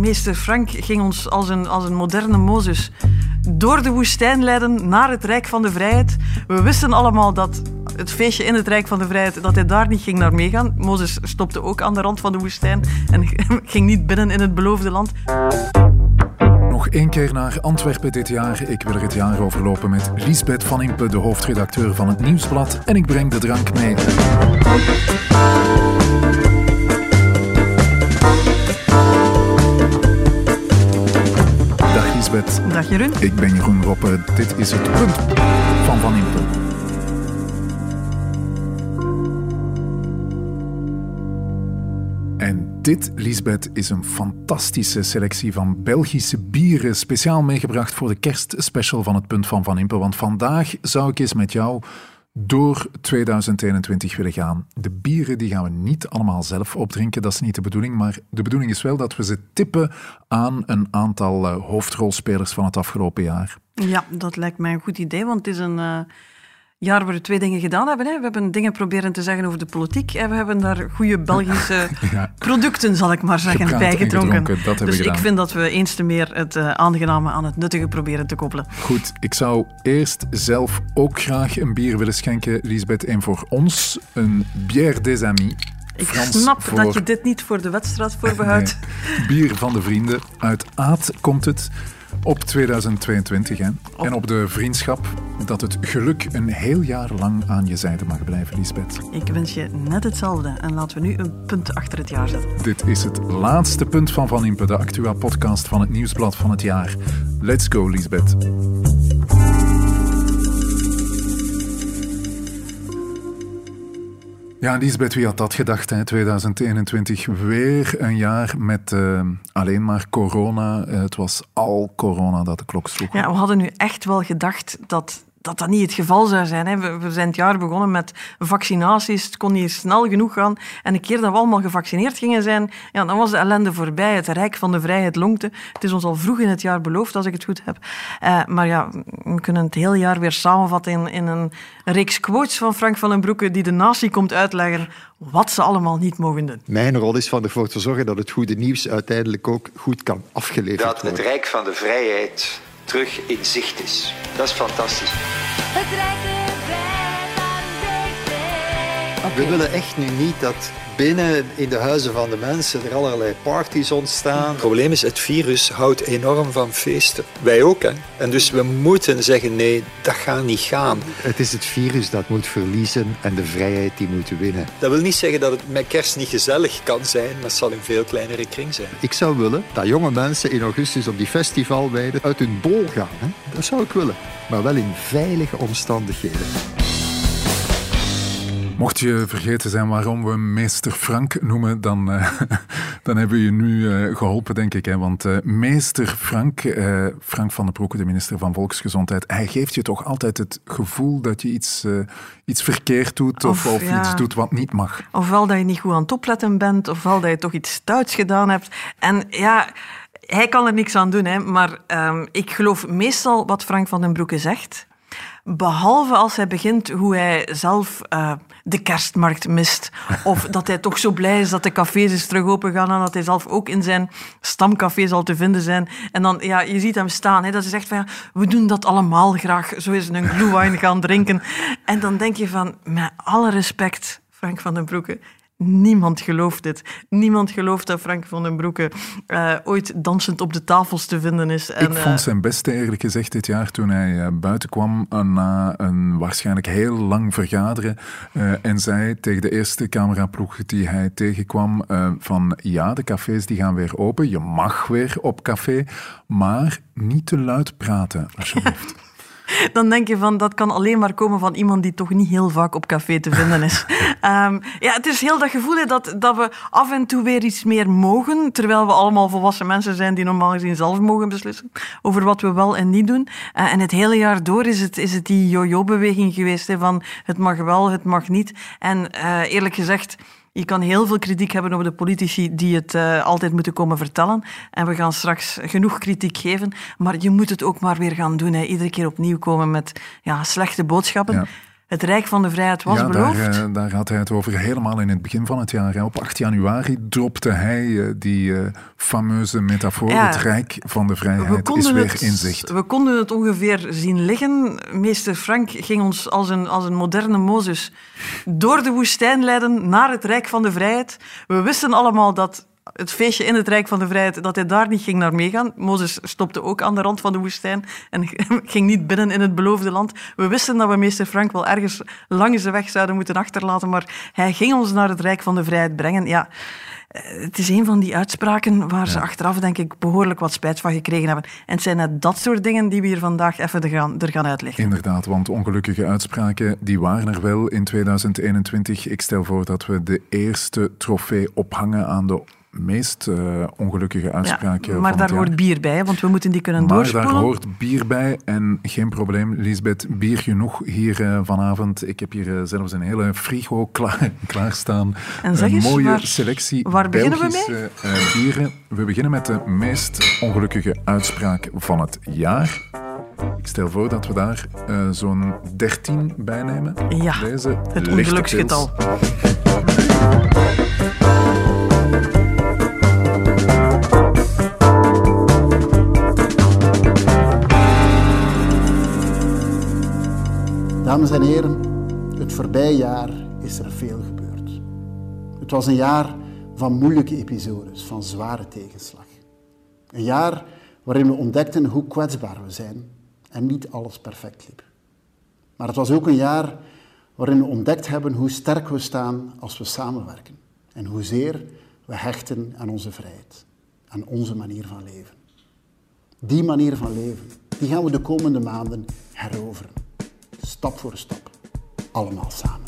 meester Frank ging ons als een, als een moderne Mozes door de woestijn leiden naar het Rijk van de Vrijheid. We wisten allemaal dat het feestje in het Rijk van de Vrijheid, dat hij daar niet ging naar meegaan. Mozes stopte ook aan de rand van de woestijn en ging niet binnen in het beloofde land. Nog één keer naar Antwerpen dit jaar. Ik wil er het jaar overlopen met Lisbeth van Impe, de hoofdredacteur van het Nieuwsblad. En ik breng de drank mee. Dag Jeroen. Ik ben Jeroen Roppe. Dit is het punt van Van Impe. En dit, Lisbeth, is een fantastische selectie van Belgische bieren, speciaal meegebracht voor de kerstspecial van het Punt van Van Impe. Want vandaag zou ik eens met jou door 2021 willen gaan. De bieren die gaan we niet allemaal zelf opdrinken, dat is niet de bedoeling. Maar de bedoeling is wel dat we ze tippen aan een aantal uh, hoofdrolspelers van het afgelopen jaar. Ja, dat lijkt mij een goed idee, want het is een... Uh jaar waar we twee dingen gedaan hebben. Hè. We hebben dingen proberen te zeggen over de politiek en we hebben daar goede Belgische ja. producten, zal ik maar zeggen, bijgedronken. dus ik vind dat we eens te meer het uh, aangename aan het nuttige proberen te koppelen. Goed, ik zou eerst zelf ook graag een bier willen schenken, Lisbeth. En voor ons een bière des amis. Ik snap dat je dit niet voor de wedstrijd voorbehoudt. Nee. Bier van de vrienden. Uit Aad komt het op 2022. Hè. En op de vriendschap dat het geluk een heel jaar lang aan je zijde mag blijven, Lisbeth. Ik wens je net hetzelfde. En laten we nu een punt achter het jaar zetten. Dit is het laatste punt van Van Impe, de Actua-podcast van het Nieuwsblad van het jaar. Let's go, Lisbeth. Ja, Lisbeth, wie had dat gedacht? Hè? 2021, weer een jaar met uh, alleen maar corona. Uh, het was al corona dat de klok sloeg. Ja, we hadden nu echt wel gedacht dat dat dat niet het geval zou zijn. Hè. We, we, zijn het jaar begonnen met vaccinaties. Het kon niet snel genoeg gaan. En een keer dat we allemaal gevaccineerd gingen zijn, ja, dan was de ellende voorbij. Het rijk van de vrijheid lonkte. Het is ons al vroeg in het jaar beloofd, als ik het goed heb. Uh, maar ja, we kunnen het hele jaar weer samenvatten in, in een reeks quotes van Frank van den Broeke die de natie komt uitleggen wat ze allemaal niet mogen doen. Mijn rol is van ervoor te zorgen dat het goede nieuws uiteindelijk ook goed kan afgeleverd worden. Dat het rijk van de vrijheid terug in zicht is. Dat is fantastisch. Het We willen echt nu niet dat binnen in de huizen van de mensen er allerlei parties ontstaan. Het probleem is, het virus houdt enorm van feesten. Wij ook, hè. En dus we moeten zeggen, nee, dat gaat niet gaan. Het is het virus dat moet verliezen en de vrijheid die moet winnen. Dat wil niet zeggen dat het met kerst niet gezellig kan zijn, maar het zal in veel kleinere kring zijn. Ik zou willen dat jonge mensen in augustus op die festivalweide uit hun bol gaan. Hè? Dat zou ik willen. Maar wel in veilige omstandigheden. Mocht je vergeten zijn waarom we meester Frank noemen, dan, uh, dan hebben we je nu uh, geholpen, denk ik. Hè? Want uh, meester Frank, Frank van der Broeke, de minister van Volksgezondheid, hij geeft je toch altijd het gevoel dat je iets, iets verkeerd doet of, of, of ja. iets doet wat niet mag. Ofwel dat je niet goed aan het opletten bent, ofwel dat je toch iets stouts gedaan hebt. En ja hij kan er niks aan doen, hè, maar um, ik geloof meestal wat Frank van den Broeke zegt. Behalve als hij begint hoe hij zelf uh, de kerstmarkt mist. Of dat hij toch zo blij is dat de cafés eens terug open gaan. En dat hij zelf ook in zijn stamcafé zal te vinden zijn. En dan, ja, je ziet hem staan. Hè, dat hij zegt van, ja, we doen dat allemaal graag. Zo is een glühwein gaan drinken. En dan denk je van, met alle respect, Frank van den Broeke, Niemand gelooft dit. Niemand gelooft dat Frank van den Broeke uh, ooit dansend op de tafels te vinden is. En, ik vond eh, zijn beste eerlijk gezegd dit jaar toen hij uh, buiten kwam na een waarschijnlijk heel lang vergaderen en zei tegen de eerste cameraploeg die hij tegenkwam van ja, de cafés die gaan weer open, je mag weer op café, maar niet te luid praten alsjeblieft. dan denk je van dat kan alleen maar komen van iemand die toch niet heel vaak op café te vinden is. um, ja, het is heel dat gevoel hè, dat, dat we af en toe weer iets meer mogen, terwijl we allemaal volwassen mensen zijn die normaal gezien zelf mogen beslissen over wat we wel en niet doen. Uh, en het hele jaar door is het, is het die yo-yo-beweging geweest hè, van het mag wel, het mag niet. En uh, eerlijk gezegd je kan heel veel kritiek hebben op de politici die het uh, altijd moeten komen vertellen. En we gaan straks genoeg kritiek geven. Maar je moet het ook maar weer gaan doen. Hè. Iedere keer opnieuw komen met ja, slechte boodschappen. Het Rijk van de Vrijheid was ja, beloofd. Daar, uh, daar had hij het over helemaal in het begin van het jaar. Op 8 januari dropte hij uh, die uh, fameuze metafoor, ja, het Rijk van de Vrijheid is weer het, in zicht. We konden het ongeveer zien liggen. Meester Frank ging ons als een, als een moderne Mozes door de woestijn leiden naar het Rijk van de Vrijheid. We wisten allemaal dat het feestje in het Rijk van de Vrijheid, dat hij daar niet ging naar meegaan. Mozes stopte ook aan de rand van de woestijn en ging niet binnen in het beloofde land. We wisten dat we meester Frank wel ergens langs de weg zouden moeten achterlaten, maar hij ging ons naar het Rijk van de Vrijheid brengen. Ja, het is een van die uitspraken waar ze achteraf, denk ik, behoorlijk wat spijt van gekregen hebben. En het zijn net dat soort dingen die we hier vandaag even er gaan, er gaan uitleggen. Inderdaad, want ongelukkige uitspraken, die waren er wel in 2021. Ik stel voor dat we de eerste trofee ophangen aan de meest uh, ongelukkige uitspraken. Ja, maar daar hoort bier bij, want we moeten die kunnen maar doorspoelen. Maar daar hoort bier bij en geen probleem, Lisbeth, bier genoeg hier uh, vanavond. Ik heb hier uh, zelfs een hele frigo klaar, klaarstaan. En zeg een eens, mooie waar, selectie waar beginnen Belgische we mee? bieren. We beginnen met de meest ongelukkige uitspraak van het jaar. Ik stel voor dat we daar zo'n 13 bij nemen. Ja, Deze het ongeluksgetal. Dames en heren, het voorbije jaar is er veel gebeurd. Het was een jaar van moeilijke episodes, van zware tegenslag. Een jaar waarin we ontdekten hoe kwetsbaar we zijn en niet alles perfect liep. Maar het was ook een jaar waarin we ontdekt hebben hoe sterk we staan als we samenwerken en hoezeer we hechten aan onze vrijheid, aan onze manier van leven. Die manier van leven, die gaan we de komende maanden heroveren stap voor stap. Allemaal samen.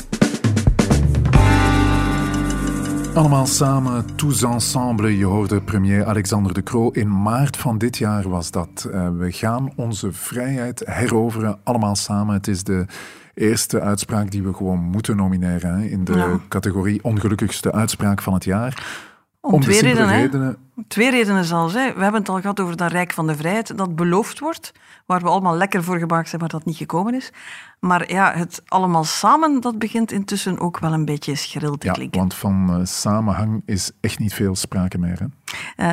Allemaal samen, tous ensemble. Je hoorde premier Alexander de Croo. In maart van dit jaar was dat. Uh, we gaan onze vrijheid heroveren, allemaal samen. Het is de eerste uitspraak die we gewoon moeten nomineren hè, in de ja. categorie ongelukkigste uitspraak van het jaar. Om, Om twee redenen, redenen. Twee redenen zelfs. Hè. We hebben het al gehad over dat Rijk van de Vrijheid dat beloofd wordt, waar we allemaal lekker voor gemaakt zijn, maar dat niet gekomen is. Maar ja, het allemaal samen, dat begint intussen ook wel een beetje schril te ja, klinken. want van uh, samenhang is echt niet veel sprake meer. Hè?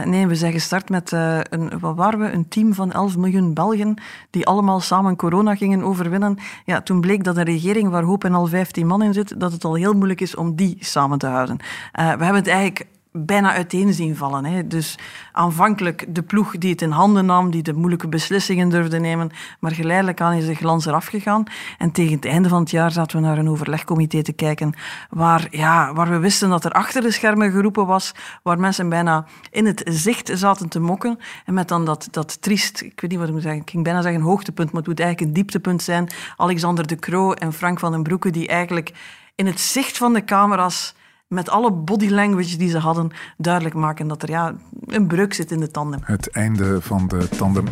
Uh, nee, we zijn gestart met uh, een, wat waren we, een team van 11 miljoen Belgen die allemaal samen corona gingen overwinnen. Ja, toen bleek dat een regering waar Hoop en al 15 man in zit, dat het al heel moeilijk is om die samen te houden. we hebben het eigenlijk bijna uiteen zien vallen. Hè. Dus aanvankelijk de ploeg die het in handen nam, die de moeilijke beslissingen durfde nemen, maar geleidelijk aan is de glans eraf gegaan. En tegen het einde van het jaar zaten we naar een overlegcomité te kijken waar, ja, waar we wisten dat er achter de schermen geroepen was, waar mensen bijna in het zicht zaten te mokken. En met dan dat, dat triest, ik weet niet wat ik moet zeggen, ik ging bijna zeggen hoogtepunt, maar het moet eigenlijk een dieptepunt zijn. Alexander de Croo en Frank van den Broeke, die eigenlijk in het zicht van de camera's met alle body language die ze hadden, duidelijk maken dat er ja, een breuk zit in de tandem. Het einde van de tandem.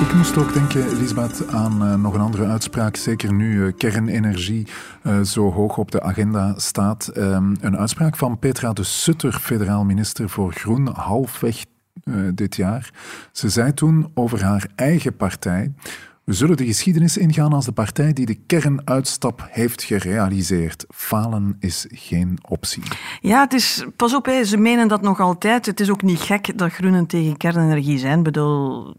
Ik moest ook denken, Lisbeth, aan uh, nog een andere uitspraak. Zeker nu uh, kernenergie uh, zo hoog op de agenda staat. Um, een uitspraak van Petra de Sutter, federaal minister voor Groen, halfweg dit jaar. Ze zei toen over haar eigen partij. We zullen de geschiedenis ingaan als de partij die de kernuitstap heeft gerealiseerd. Falen is geen optie. Ja, het is, pas op, ze menen dat nog altijd. Het is ook niet gek dat groenen tegen kernenergie zijn. Ik bedoel,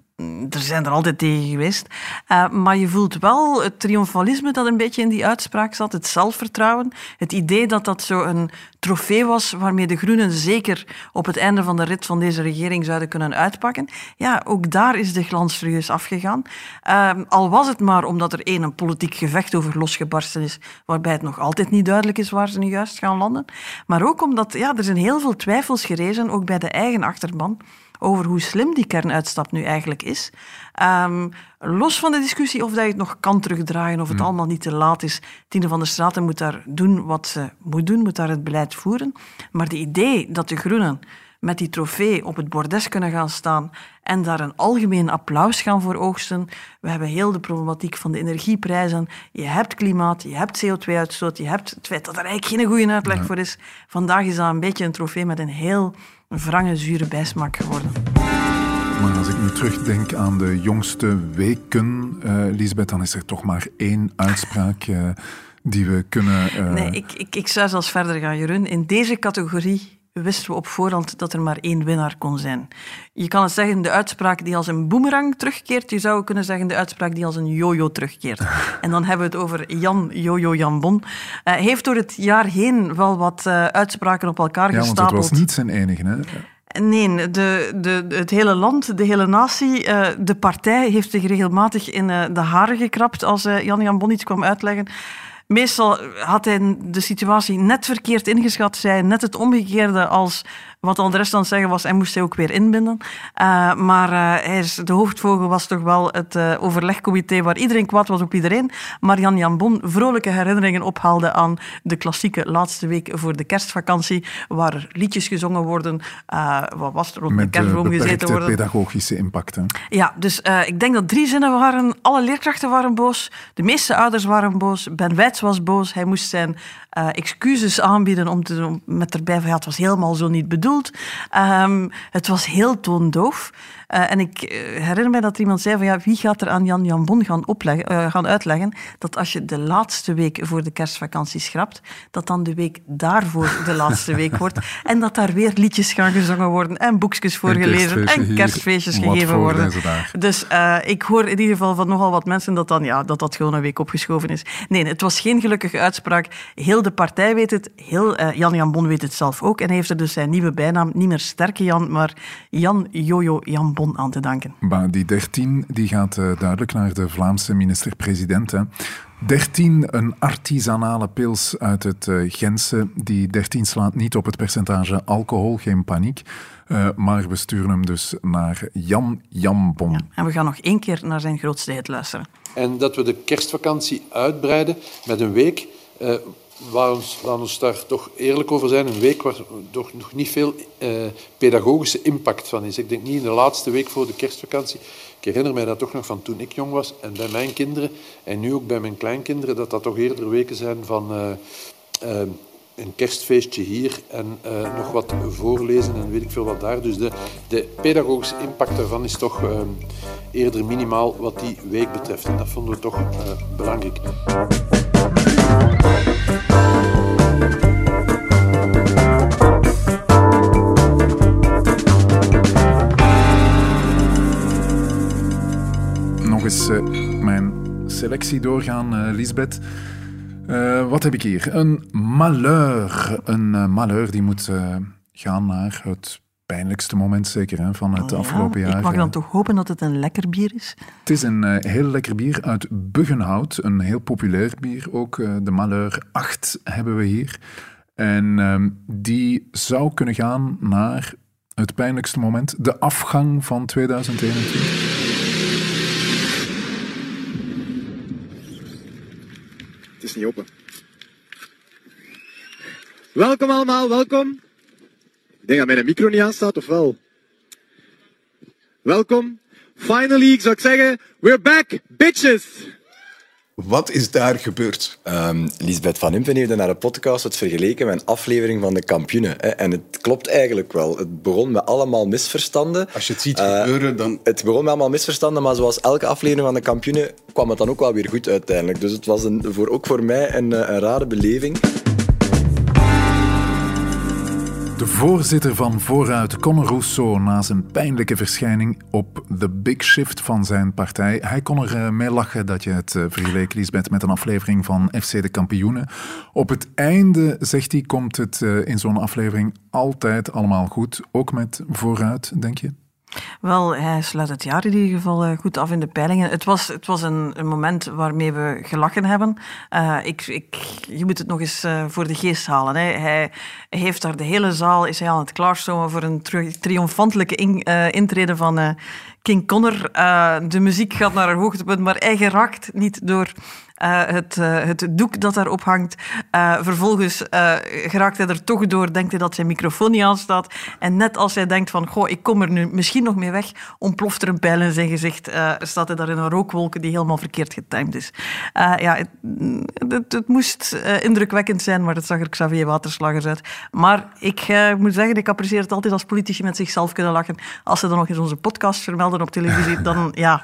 er zijn er altijd tegen geweest. Uh, maar je voelt wel het triomfalisme dat een beetje in die uitspraak zat, het zelfvertrouwen, het idee dat dat zo een trofee was waarmee de Groenen zeker op het einde van de rit van deze regering zouden kunnen uitpakken. Ja, ook daar is de glans serieus afgegaan. Uh, al was het maar omdat er één een politiek gevecht over losgebarsten is, waarbij het nog altijd niet duidelijk is waar ze nu juist gaan landen. Maar ook omdat ja, er zijn heel veel twijfels gerezen, ook bij de eigen achterban over hoe slim die kernuitstap nu eigenlijk is. Um, los van de discussie of dat je het nog kan terugdraaien, of het mm. allemaal niet te laat is. Tine van der Straten moet daar doen wat ze moet doen, moet daar het beleid voeren. Maar de idee dat de Groenen met die trofee op het bordes kunnen gaan staan en daar een algemeen applaus gaan voor oogsten. We hebben heel de problematiek van de energieprijzen. Je hebt klimaat, je hebt CO2-uitstoot, je hebt het feit dat er eigenlijk geen goede uitleg voor is. Vandaag is dat een beetje een trofee met een heel wrange, zure bijsmaak geworden. Maar als ik nu terugdenk aan de jongste weken, uh, Lisbeth, dan is er toch maar één uitspraak uh, die we kunnen... Uh... Nee, ik, ik, ik zou zelfs verder gaan, Jeroen. In deze categorie wisten we op voorhand dat er maar één winnaar kon zijn. Je kan het zeggen, de uitspraak die als een boemerang terugkeert. Je zou kunnen zeggen, de uitspraak die als een jojo terugkeert. En dan hebben we het over Jan Jojo Jan Bon. Hij heeft door het jaar heen wel wat uh, uitspraken op elkaar ja, gestapeld. Ja, want het was niet zijn enige, hè? Nee, de, de, het hele land, de hele natie, uh, de partij heeft zich regelmatig in uh, de haren gekrapt als uh, Jan Jan Bon iets kwam uitleggen. Meestal had hij de situatie net verkeerd ingeschat, zei net het omgekeerde als wat al de rest het zeggen was, hij moest hij ook weer inbinden. Uh, maar uh, hij is, de hoofdvogel was toch wel het uh, overlegcomité waar iedereen kwaad was op iedereen. Maar Jan Jan Bon vrolijke herinneringen ophaalde aan de klassieke laatste week voor de kerstvakantie, waar er liedjes gezongen worden, wat was er rond Met de kerstboom gezeten worden. pedagogische impact. Hè? Ja, dus ik denk dat drie zinnen waren, alle leerkrachten waren boos, de meeste ouders waren boos, Ben Wijts was boos, hij moest zijn uh, excuses aanbieden om te, met erbij van het was helemaal zo niet bedoeld. Um, het was heel toondoof. Uh, en ik herinner me dat iemand zei van ja, wie gaat er aan Jan Jan Bon gaan, opleggen, uh, gaan uitleggen dat als je de laatste week voor de kerstvakantie schrapt, dat dan de week daarvoor de laatste week wordt en dat daar weer liedjes gaan gezongen worden en boekjes voorgelezen en kerstfeestjes gegeven worden. Dus uh, ik hoor in ieder geval van nogal wat mensen dat dan ja, dat dat gewoon een week opgeschoven is. Nee, het was geen gelukkige uitspraak. Heel de partij weet het, heel Jan Jan Bon weet het zelf ook en hij heeft er dus zijn nieuwe bijnaam niet meer Sterke Jan, maar Jan Jojo Jan Bon aan te danken. Maar die 13 die gaat uh, duidelijk naar de Vlaamse minister-president. 13, een artisanale pils uit het uh, Gentse. Die 13 slaat niet op het percentage alcohol, geen paniek. Uh, maar we sturen hem dus naar Jan Jambon. Ja, en we gaan nog één keer naar zijn grootste hit luisteren. En dat we de kerstvakantie uitbreiden met een week we ons daar toch eerlijk over zijn, een week waar toch nog niet veel eh, pedagogische impact van is. Ik denk niet in de laatste week voor de kerstvakantie. Ik herinner mij dat toch nog van toen ik jong was en bij mijn kinderen en nu ook bij mijn kleinkinderen, dat dat toch eerder weken zijn van uh, uh, een kerstfeestje hier en uh, nog wat voorlezen en weet ik veel wat daar. Dus de, de pedagogische impact daarvan is toch eerder minimaal wat die week betreft. En dat vonden we toch belangrijk. Nog eens uh, mijn selectie doorgaan, uh, Lisbeth. Uh, wat heb ik hier? Een malheur. Een malheur die moet gaan naar het pijnlijkste moment zeker hè, van het oh, afgelopen jaar. Ik mag dan toch hopen dat het een lekker bier is? Het is een uh, heel lekker bier uit Buggenhout. Een heel populair bier ook. Uh, de Malheur 8 hebben we hier. En uh, die zou kunnen gaan naar het pijnlijkste moment. De afgang van 2021. Het is niet open. Welkom allemaal, welkom. Ik denk dat mijn micro niet aanstaat, of wel? Welkom. Finally, ik zou ik zeggen, we're back, bitches! Wat is daar gebeurd? Um, Lisbeth van Impen heeft naar de podcast het vergeleken met een aflevering van de kampioenen. En het klopt eigenlijk wel. Het begon met allemaal misverstanden. Als je het ziet gebeuren, uh, dan... Het begon met allemaal misverstanden, maar zoals elke aflevering van de kampioenen kwam het dan ook wel weer goed uiteindelijk. Dus het was een, voor, ook voor mij een, een rare beleving. De voorzitter van Vooruit, Conor Rousseau, na zijn pijnlijke verschijning op de Big Shift van zijn partij. Hij kon er eh, mee lachen dat je het eh, vergeleek, Lisbeth, met een aflevering van FC de Kampioenen. Op het einde, zegt hij, komt het eh, in zo'n aflevering altijd allemaal goed. Ook met Vooruit, denk je? Wel, hij sluit het jaar in ieder geval eh, goed af in de peilingen. Het was, het was een, een moment waarmee we gelachen hebben. Uh, ik, ik, je moet het nog eens uh, voor de geest halen. Hè. Hij heeft daar de hele zaal is hij aan het klaarstomen voor een triomfantelijke in, intrede van King Connor. de muziek gaat naar een hoogtepunt, maar hij geraakt niet door het, uh, het doek dat daarop hangt. Uh, vervolgens geraakt hij er toch door, denkt hij dat zijn microfoon niet aanstaat. En net als hij denkt van, goh, ik kom er nu misschien nog mee weg, ontploft er een pijl in zijn gezicht. staat hij daar in een rookwolk die helemaal verkeerd getimed is. ja, het, het, het moest indrukwekkend zijn, maar het zag er Xavier Waterslagers uit. Maar ik moet zeggen, ik apprecieer het altijd als politici met zichzelf kunnen lachen. Als ze dan nog eens onze podcast vermelden op televisie, dan ja,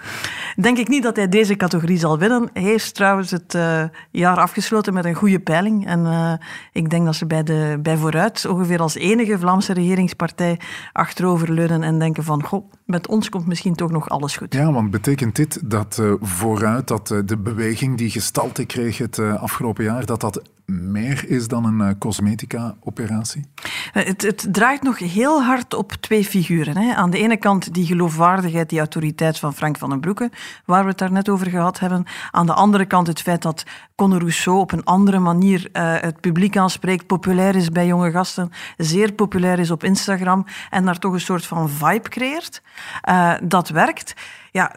denk ik niet dat hij deze categorie zal winnen. Hij is trouwens het uh, jaar afgesloten met een goede peiling. En uh, ik denk dat ze bij, de, bij Vooruit ongeveer als enige Vlaamse regeringspartij achteroverleunen en denken van, goh, met ons komt misschien toch nog alles goed. Ja, want betekent dit dat uh, Vooruit, dat de beweging die gestalte kreeg het afgelopen jaar, dat dat meer is dan een cosmetica-operatie? Het, het, draait nog heel hard op twee figuren. Hè. Aan de ene kant die geloofwaardigheid, die autoriteit van Frank van den Broeke, waar we het daar net over gehad hebben. Aan de andere kant het feit dat Conor Rousseau op een andere manier het publiek aanspreekt, populair is bij jonge gasten, zeer populair is op Instagram en daar toch een soort van vibe creëert. Uh, dat werkt. Ja,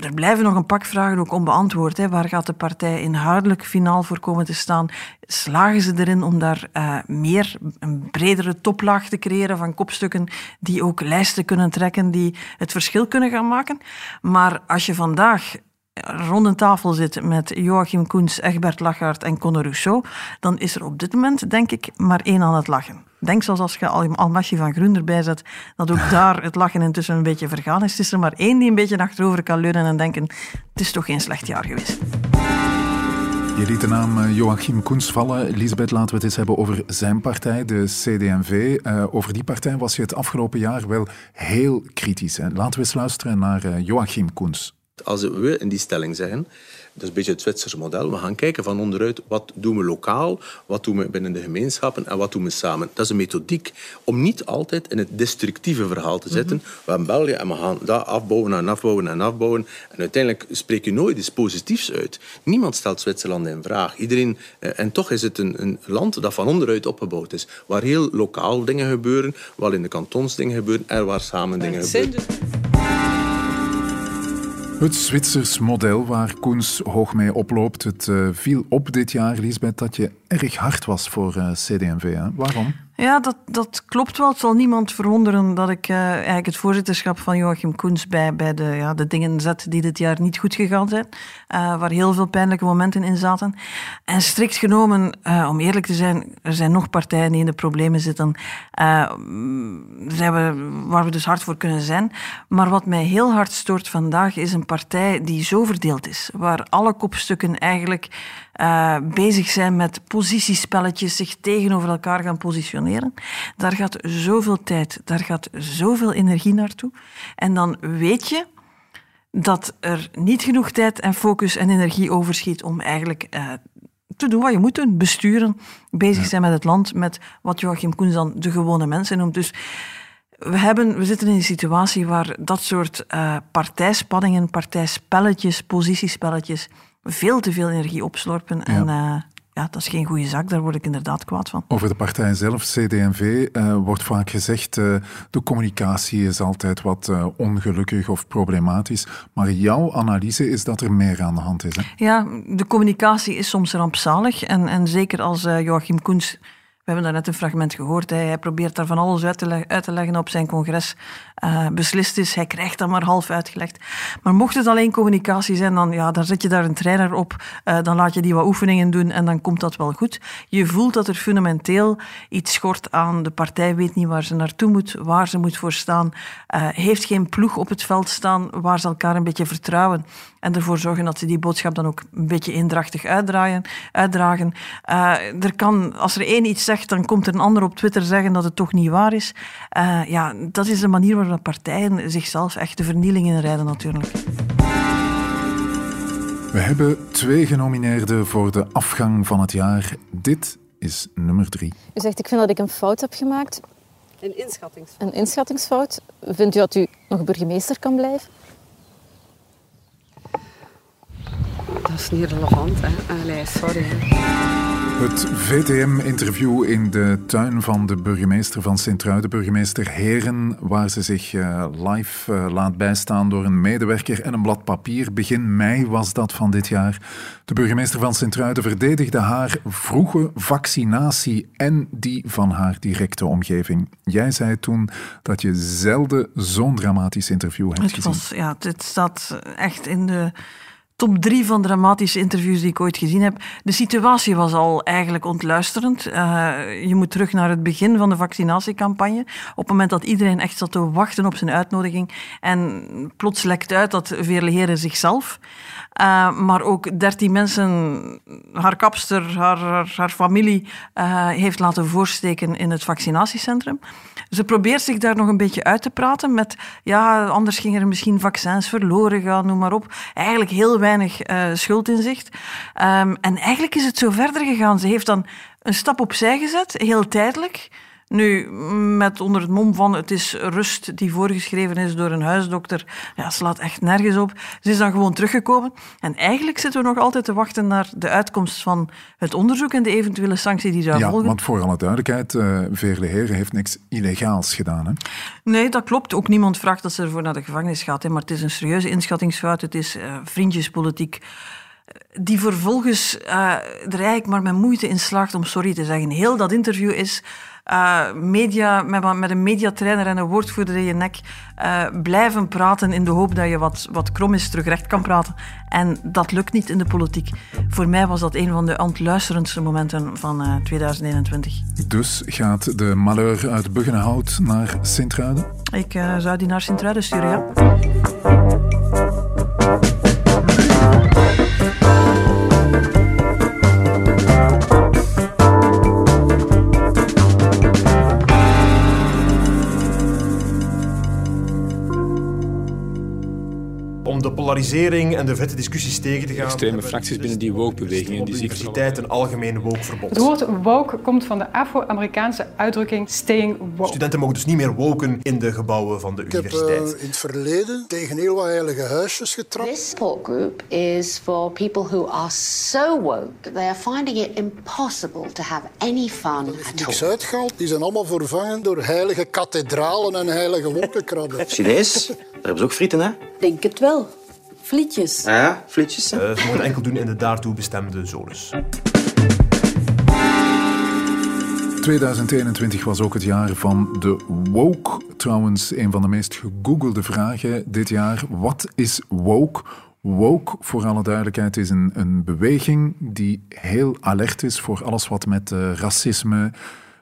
er blijven nog een pak vragen ook onbeantwoord. Hè. Waar gaat de partij inhoudelijk finaal voor komen te staan? Slagen ze erin om daar uh, meer, een bredere toplaag te creëren van kopstukken die ook lijsten kunnen trekken, die het verschil kunnen gaan maken? Maar als je vandaag rond een tafel zit met Joachim Koens, Egbert Lachaert en Conor Rousseau, dan is er op dit moment, denk ik, maar één aan het lachen. Denk zoals als je Almasje van Groen erbij zet, dat ook daar het lachen intussen een beetje vergaan is. Het is er maar één die een beetje achterover kan leunen en denken, het is toch geen slecht jaar geweest. Je liet de naam eh, Joachim Koens vallen. Elisabeth, laten we het eens hebben over zijn partij, de CD&V. Uh, over die partij was je het afgelopen jaar wel heel kritisch. Hè? Laten we eens luisteren naar uh, Joachim Koens. Als we in die stelling zeggen, dat is een beetje het Zwitserse model, we gaan kijken van onderuit wat doen we lokaal, wat doen we binnen de gemeenschappen en wat doen we samen. Dat is een methodiek om niet altijd in het destructieve verhaal te zitten. Mm -hmm. We hebben België en we gaan dat afbouwen en afbouwen en afbouwen. En uiteindelijk spreek je nooit iets positiefs uit. Niemand stelt Zwitserland in vraag. Iedereen, eh, en toch is het een, een land dat van onderuit opgebouwd is, waar heel lokaal dingen gebeuren, waar in de kantons dingen gebeuren en waar samen dingen gebeuren. Het Zwitsers model waar Koens hoog mee oploopt. Het uh, viel op dit jaar, Lisbeth, dat je erg hard was voor uh, CD&V. Hè? Waarom? Ja, dat, dat klopt wel. Het zal niemand verwonderen dat ik uh, eigenlijk het voorzitterschap van Joachim Koens bij, bij de, ja, de dingen zet die dit jaar niet goed gegaan zijn. Uh, waar heel veel pijnlijke momenten in zaten. En strikt genomen, om eerlijk te zijn, er zijn nog partijen die in de problemen zitten. zijn we, waar we dus hard voor kunnen zijn. Maar wat mij heel hard stoort vandaag is een partij die zo verdeeld is. Waar alle kopstukken eigenlijk uh, bezig zijn met positiespelletjes, zich tegenover elkaar gaan positioneren. Daar gaat zoveel tijd, daar gaat zoveel energie naartoe. En dan weet je dat er niet genoeg tijd en focus en energie overschiet om eigenlijk uh, te doen wat je moet doen. Besturen, bezig zijn met het land, met wat Joachim Koens dan de gewone mensen noemt. Dus we, hebben, we zitten in een situatie waar dat soort uh, partijspanningen, partijspelletjes, positiespelletjes veel te veel energie opslorpen. Ja. En uh, ja, dat is geen goede zaak, daar word ik inderdaad kwaad van. Over de partij zelf, CD&V, uh, wordt vaak gezegd uh, de communicatie is altijd wat uh, ongelukkig of problematisch. Maar jouw analyse is dat er meer aan de hand is. Hè? Ja, de communicatie is soms rampzalig. En, en zeker als Joachim Koens we hebben daar net een fragment gehoord. Hij, hij probeert daar van alles uit te, uit te leggen op zijn congres. Uh, beslist is, hij krijgt dat maar half uitgelegd. Maar mocht het alleen communicatie zijn, dan, ja, dan zet je daar een trainer op. Uh, dan laat je die wat oefeningen doen en dan komt dat wel goed. Je voelt dat er fundamenteel iets schort aan. De partij weet niet waar ze naartoe moet, waar ze moet voor staan. Uh, heeft geen ploeg op het veld staan waar ze elkaar een beetje vertrouwen. En ervoor zorgen dat ze die boodschap dan ook een beetje eendrachtig uitdraaien, uitdragen. er kan, als er één iets zegt, dan komt er een ander op Twitter zeggen dat het toch niet waar is. ja, dat is de manier waarop partijen zichzelf echt de vernieling inrijden natuurlijk. We hebben twee genomineerden voor de afgang van het jaar. Dit is nummer drie. U zegt, ik vind dat ik een fout heb gemaakt. Een inschattingsfout. Een inschattingsfout. Vindt u dat u nog burgemeester kan blijven? Dat is niet relevant, hè. Allee, sorry. Hè. Het VTM-interview in de tuin van de burgemeester van Sint-Truiden, burgemeester Heren, waar ze zich uh, live uh, laat bijstaan door een medewerker en een blad papier. Begin mei was dat van dit jaar. De burgemeester van Sint-Truiden verdedigde haar vroege vaccinatie en die van haar directe omgeving. Jij zei toen dat je zelden zo'n dramatisch interview hebt het gezien. Was, ja, dit staat echt in de top drie van dramatische interviews die ik ooit gezien heb. De situatie was al eigenlijk ontluisterend. Uh, je moet terug naar het begin van de vaccinatiecampagne. Op het moment dat iedereen echt zat te wachten op zijn uitnodiging. En plots lekt uit dat Veerle zichzelf uh, maar ook dertien mensen, haar kapster, haar, haar, familie, uh, heeft laten voorsteken in het vaccinatiecentrum. Ze probeert zich daar nog een beetje uit te praten met, ja, anders gingen er misschien vaccins verloren gaan, noem maar op. Eigenlijk heel weinig uh, schuldinzicht. Um, en eigenlijk is het zo verder gegaan. Ze heeft dan een stap opzij gezet, heel tijdelijk. Nu, met onder het mom van het is rust die voorgeschreven is door een huisdokter, ja, slaat echt nergens op. Ze is dan gewoon teruggekomen. En eigenlijk zitten we nog altijd te wachten naar de uitkomst van het onderzoek en de eventuele sanctie die zou ja, volgen. want voor alle duidelijkheid, uh, Veerle Heren heeft niks illegaals gedaan. Hè? Nee, dat klopt. Ook niemand vraagt dat ze ervoor naar de gevangenis gaat. Hè. Maar het is een serieuze inschattingsfout. Het is uh, vriendjespolitiek die vervolgens uh, er eigenlijk maar met moeite in slaagt om sorry te zeggen. Heel dat interview is uh, media, met, met een mediatrainer en een woordvoerder in je nek uh, blijven praten in de hoop dat je wat, wat krom is terug recht kan praten. En dat lukt niet in de politiek. Voor mij was dat een van de ontluisterendste momenten van uh, 2021. Dus gaat de malheur uit Buggenhout naar Sint-Truiden? Ik zou die naar Sint-Truiden sturen, ja. Polarisering en de vette discussies tegen te gaan. Extreme fracties binnen die woke-bewegingen. Die universiteit een algemeen woke-verbod. Het woord woke komt van de Afro-Amerikaanse uitdrukking staying woke. Studenten mogen dus niet meer woken in de gebouwen van de ik universiteit. Ik heb uh, in het verleden tegen heel wat heilige huisjes getrapt. This support group is for people who are so woke they are finding it impossible to have any fun at niks uitgehaald. Die zijn allemaal vervangen door heilige kathedralen en heilige wolkenkrabben. Chinees? Daar hebben ze ook frieten, hè? Denk het wel. Vlietjes. Ja, vlietjes. Uh, ze mogen enkel doen in de daartoe bestemde zones. 2021 was ook het jaar van de woke. Trouwens, een van de meest gegoogelde vragen dit jaar. Wat is woke? Woke, voor alle duidelijkheid, is een, een beweging die heel alert is voor alles wat met uh, racisme,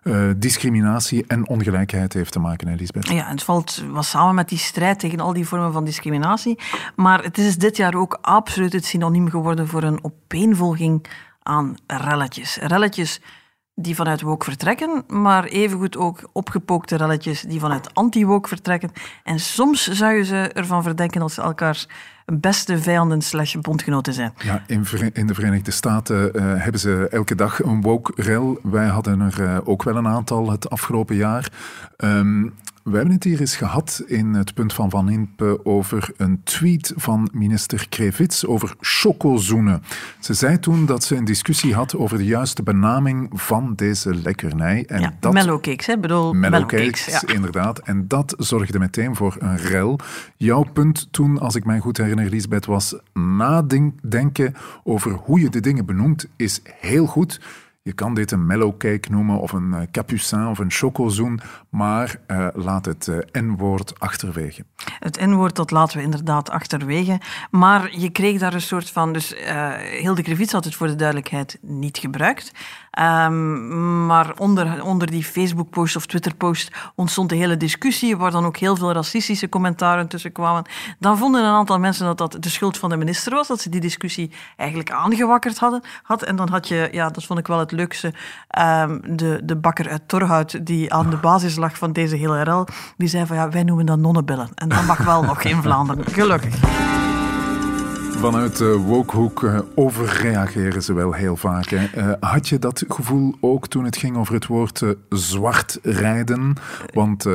uh, discriminatie en ongelijkheid heeft te maken, Elisabeth. Ja, het valt was samen met die strijd tegen al die vormen van discriminatie. Maar het is dit jaar ook absoluut het synoniem geworden voor een opeenvolging aan relletjes. Relletjes die vanuit woke vertrekken, maar evengoed ook opgepookte relletjes die vanuit anti-woke vertrekken. En soms zou je ze ervan verdenken dat ze elkaar beste vijanden slash bondgenoten zijn. Ja, in, in de Verenigde Staten uh, hebben ze elke dag een woke-rel. Wij hadden er uh, ook wel een aantal het afgelopen jaar. Um, we hebben het hier eens gehad in het punt van Van Impe over een tweet van minister Krevits over chocozoenen. Ze zei toen dat ze een discussie had over de juiste benaming van deze lekkernij. En ja, dat, mellowcakes, hè? bedoel mellowcakes, ja. inderdaad. En dat zorgde meteen voor een rel. Jouw punt toen, als ik mij goed herinner, Lisbeth, was nadenken over hoe je de dingen benoemt, is heel goed. Je kan dit een mellowcake noemen of een uh, capucin of een chocozoen, maar uh, laat het uh, N-woord achterwege. Het N-woord, dat laten we inderdaad achterwege. Maar je kreeg daar een soort van... Dus Hilde Krevits had het voor de duidelijkheid niet gebruikt. Um, maar onder, onder die Facebook-post of Twitter-post ontstond de hele discussie, waar dan ook heel veel racistische commentaren tussen kwamen. Dan vonden een aantal mensen dat dat de schuld van de minister was, dat ze die discussie eigenlijk aangewakkerd hadden. Had. En dan had je, ja, dat vond ik wel het leukste, um, de, de bakker uit Torhout, die aan de basis lag van deze hele rel, die zei van ja, wij noemen dat nonnebellen. En dat mag wel nog in Vlaanderen, gelukkig. Vanuit de wokehoek uh, overreageren ze wel heel vaak. Hè. Uh, had je dat gevoel ook toen het ging over het woord zwart rijden? Want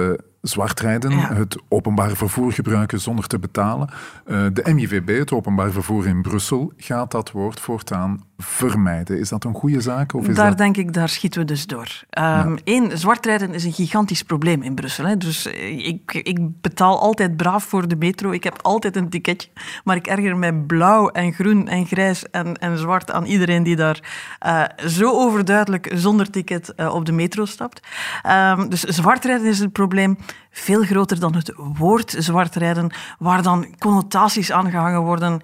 zwart rijden, ja. het openbaar vervoer gebruiken zonder te betalen. de MIVB, het openbaar vervoer in Brussel, gaat dat woord voortaan vermijden. Is dat een goede zaak? Of is daar dat... denk ik, daar schieten we dus door. Um, Eén, ja. zwartrijden is een gigantisch probleem in Brussel. Hè. Dus ik, ik betaal altijd braaf voor de metro. Ik heb altijd een ticketje. Maar ik erger mij blauw en groen en grijs en, en zwart aan iedereen die daar uh, zo overduidelijk zonder ticket uh, op de metro stapt. Um, dus zwartrijden is het probleem veel groter dan het woord zwartrijden, waar dan connotaties aangehangen worden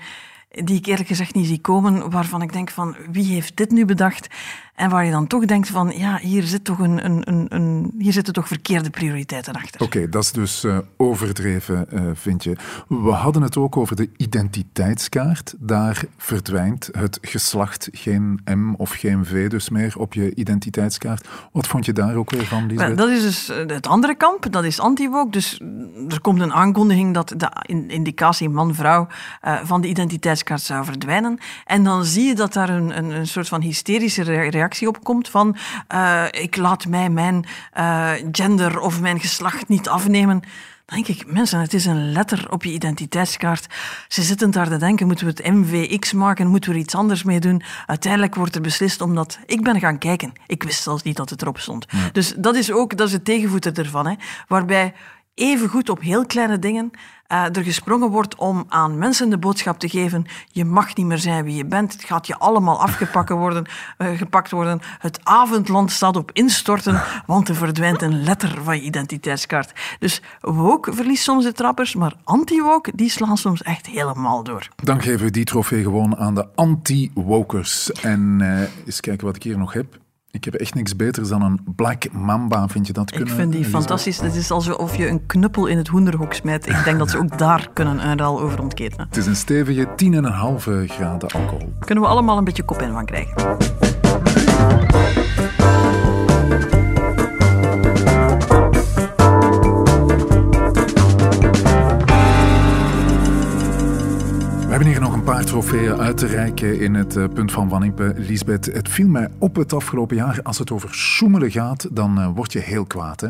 die ik eerlijk gezegd niet zie komen, waarvan ik denk van wie heeft dit nu bedacht? En waar je dan toch denkt van ja, hier, zit toch een, een, een, een hier zitten toch verkeerde prioriteiten achter. Oké, dat is dus uh, overdreven, uh, vind je. We hadden het ook over de identiteitskaart. Daar verdwijnt het geslacht geen M of geen V dus meer op je identiteitskaart. Wat vond je daar ook weer van, Lisbeth? Dat is dus eh, het andere kamp, dat is anti-woke. Dus er komt een aankondiging dat de indicatie man-vrouw uh, van de identiteitskaart zou verdwijnen. En dan zie je dat daar een, een, een soort van hysterische reactie op komt van uh, ik laat mij mijn gender of mijn geslacht niet afnemen. Dan denk ik, mensen, het is een letter op je identiteitskaart. Ze zitten daar te denken, moeten we het MVX maken, moeten we er iets anders mee doen? Uiteindelijk wordt er beslist omdat... Ik ben gaan kijken. Ik wist zelfs niet dat het erop stond. Ja. Dus dat is ook dat is het tegenvoeten ervan. Hè, waarbij even goed op heel kleine dingen uh, er gesprongen wordt om aan mensen de boodschap te geven: je mag niet meer zijn wie je bent. Het gaat je allemaal afgepakt worden. Uh, gepakt worden. Het avondland staat op instorten, want er verdwijnt een letter van je identiteitskaart. Dus woke verliest soms de trappers, maar anti-woke die slaan soms echt helemaal door. Dan geven we die trofee gewoon aan de anti-wokers. En uh, eens kijken wat ik hier nog heb. Ik heb echt niks beters dan een Black Mamba. Vind je dat kunnen? Ik vind die fantastisch. Het is alsof je een knuppel in het hoenderhok smijt. Ik denk dat ze ook daar kunnen een ruil over ontketenen. Het is een stevige 10,5 graden alcohol. Kunnen we allemaal een beetje kop in van krijgen. Hebben hier nog een paar trofeeën uit te reiken in het uh, punt van Van Impe. Lisbeth, het viel mij op het afgelopen jaar. Als het over schoemelen gaat, dan uh, word je heel kwaad, hè?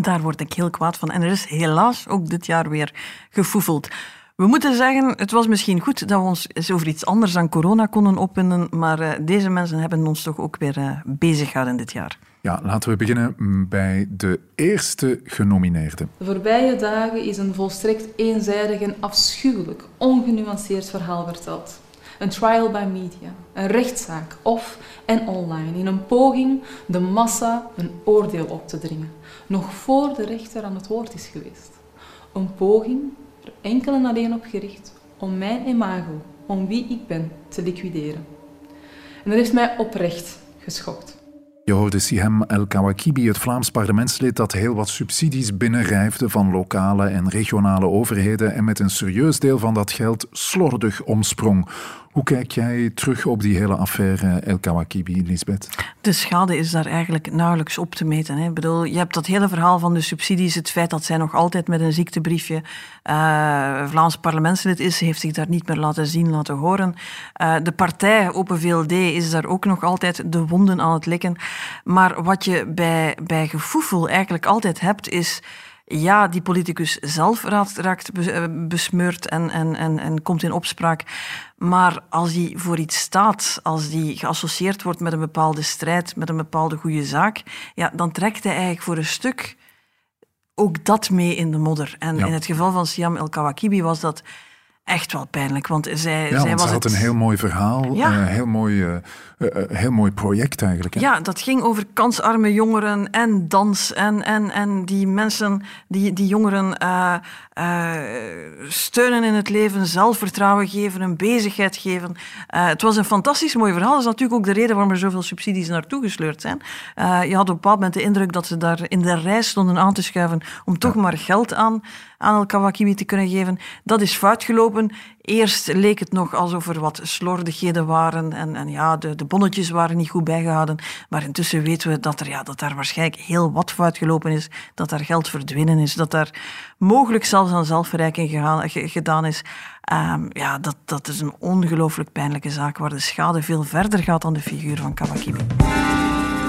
Daar word ik heel kwaad van. En er is helaas ook dit jaar weer gefoefeld. We moeten zeggen, het was misschien goed dat we ons over iets anders dan corona konden opwinden, maar uh, deze mensen hebben ons toch ook weer bezig gehouden dit jaar. Ja, laten we beginnen bij de eerste genomineerde. De voorbije dagen is een volstrekt eenzijdig en afschuwelijk, ongenuanceerd verhaal verteld. Een trial by media, een rechtszaak of en online in een poging de massa een oordeel op te dringen, nog voor de rechter aan het woord is geweest. Een poging er enkel en alleen op gericht om mijn imago, om wie ik ben, te liquideren. En dat heeft mij oprecht geschokt. Je hoorde Sihem El Kawakibi, het Vlaams parlementslid dat heel wat subsidies binnenrijfde van lokale en regionale overheden en met een serieus deel van dat geld slordig omsprong. Hoe kijk jij terug op die hele affaire El Kawakibi, Lisbeth? De schade is daar eigenlijk nauwelijks op te meten. Hè. Ik bedoel, je hebt dat hele verhaal van de subsidies, het feit dat zij nog altijd met een ziektebriefje uh, Vlaams parlementslid is, heeft zich daar niet meer laten zien, laten horen. Uh, de partij Open VLD is daar ook nog altijd de wonden aan het likken. Maar wat je bij, bij gevoefel eigenlijk altijd hebt, is ja, die politicus zelf raakt besmeurd en, en, en, en komt in opspraak. Maar als die voor iets staat, als die geassocieerd wordt met een bepaalde strijd, met een bepaalde goede zaak, ja, dan trekt hij eigenlijk voor een stuk ook dat mee in de modder. En ja. in het geval van Siam El Kawakibi was dat echt wel pijnlijk. Want zij, ja, zij want was ze had het... een heel mooi verhaal, Ja. een heel mooi, uh, heel mooi project eigenlijk. Hè? Ja, dat ging over kansarme jongeren en dans. En, en, en die mensen, die, die jongeren uh, steunen in het leven, zelfvertrouwen geven, een bezigheid geven. het was een fantastisch mooi verhaal. Dat is natuurlijk ook de reden waarom er zoveel subsidies naartoe gesleurd zijn. je had op een bepaald moment de indruk dat ze daar in de rij stonden aan te schuiven om toch maar geld aan, aan El Kawakibi te kunnen geven. Dat is fout gelopen. Eerst leek het nog alsof er wat slordigheden waren en, en ja, de, de bonnetjes waren niet goed bijgehouden. Maar intussen weten we dat er, ja, dat daar waarschijnlijk heel wat fout gelopen is, dat daar geld verdwenen is, dat daar mogelijk zelfs aan zelfverrijking gedaan is. Um, ja, dat, dat is een ongelooflijk pijnlijke zaak waar de schade veel verder gaat dan de figuur van Kawakibi.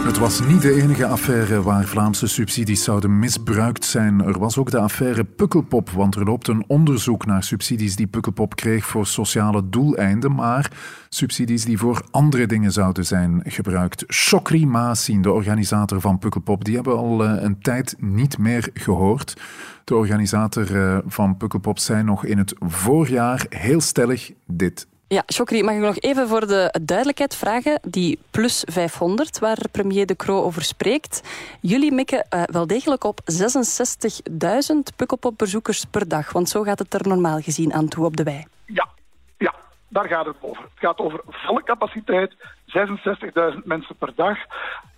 Het was niet de enige affaire waar Vlaamse subsidies zouden misbruikt zijn. Er was ook de affaire Pukkelpop, want er loopt een onderzoek naar subsidies die Pukkelpop kreeg voor sociale doeleinden, maar subsidies die voor andere dingen zouden zijn gebruikt. Chokri Maasin, de organisator van Pukkelpop, die hebben al een tijd niet meer gehoord. De organisator van Pukkelpop zei nog in het voorjaar heel stellig dit. Ja, Chokri, mag ik nog even voor de duidelijkheid vragen? Die plus 500, waar premier De Croo over spreekt. Jullie mikken uh, wel degelijk op 66.000 pukkelpopbezoekers per dag. Want zo gaat het er normaal gezien aan toe op de wei. Ja, ja. daar gaat het over. Het gaat over volle capaciteit, 66.000 mensen per dag.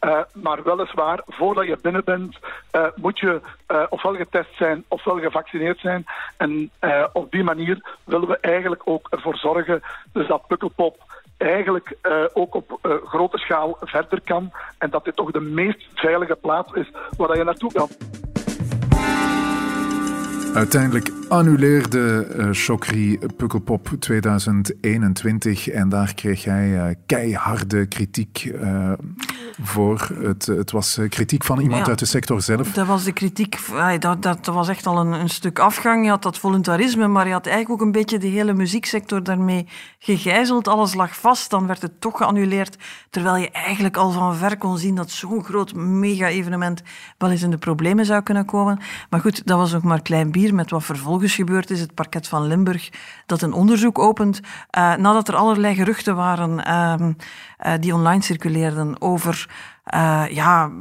Uh, maar weliswaar, voordat je binnen bent, uh, moet je uh, ofwel getest zijn ofwel gevaccineerd zijn. En op die manier willen we eigenlijk ook ervoor zorgen dus dat Pukkelpop eigenlijk ook op grote schaal verder kan. En dat dit toch de meest veilige plaats is waar je naartoe kan. Uiteindelijk annuleerde uh, Chokri Pukkelpop 2021 en daar kreeg hij uh, keiharde kritiek uh, voor. Het, het was kritiek van iemand ja, uit de sector zelf. Dat was de kritiek, dat, dat was echt al een, een, stuk afgang. Je had dat voluntarisme, maar je had eigenlijk ook een beetje de hele muzieksector daarmee gegijzeld. Alles lag vast, dan werd het toch geannuleerd. Terwijl je eigenlijk al van ver kon zien dat zo'n groot mega-evenement wel eens in de problemen zou kunnen komen. Maar goed, dat was nog maar klein bier met wat vervolgens gebeurd is. Het parket van Limburg dat een onderzoek opent uh, nadat er allerlei geruchten waren uh, uh, die online circuleerden over ja,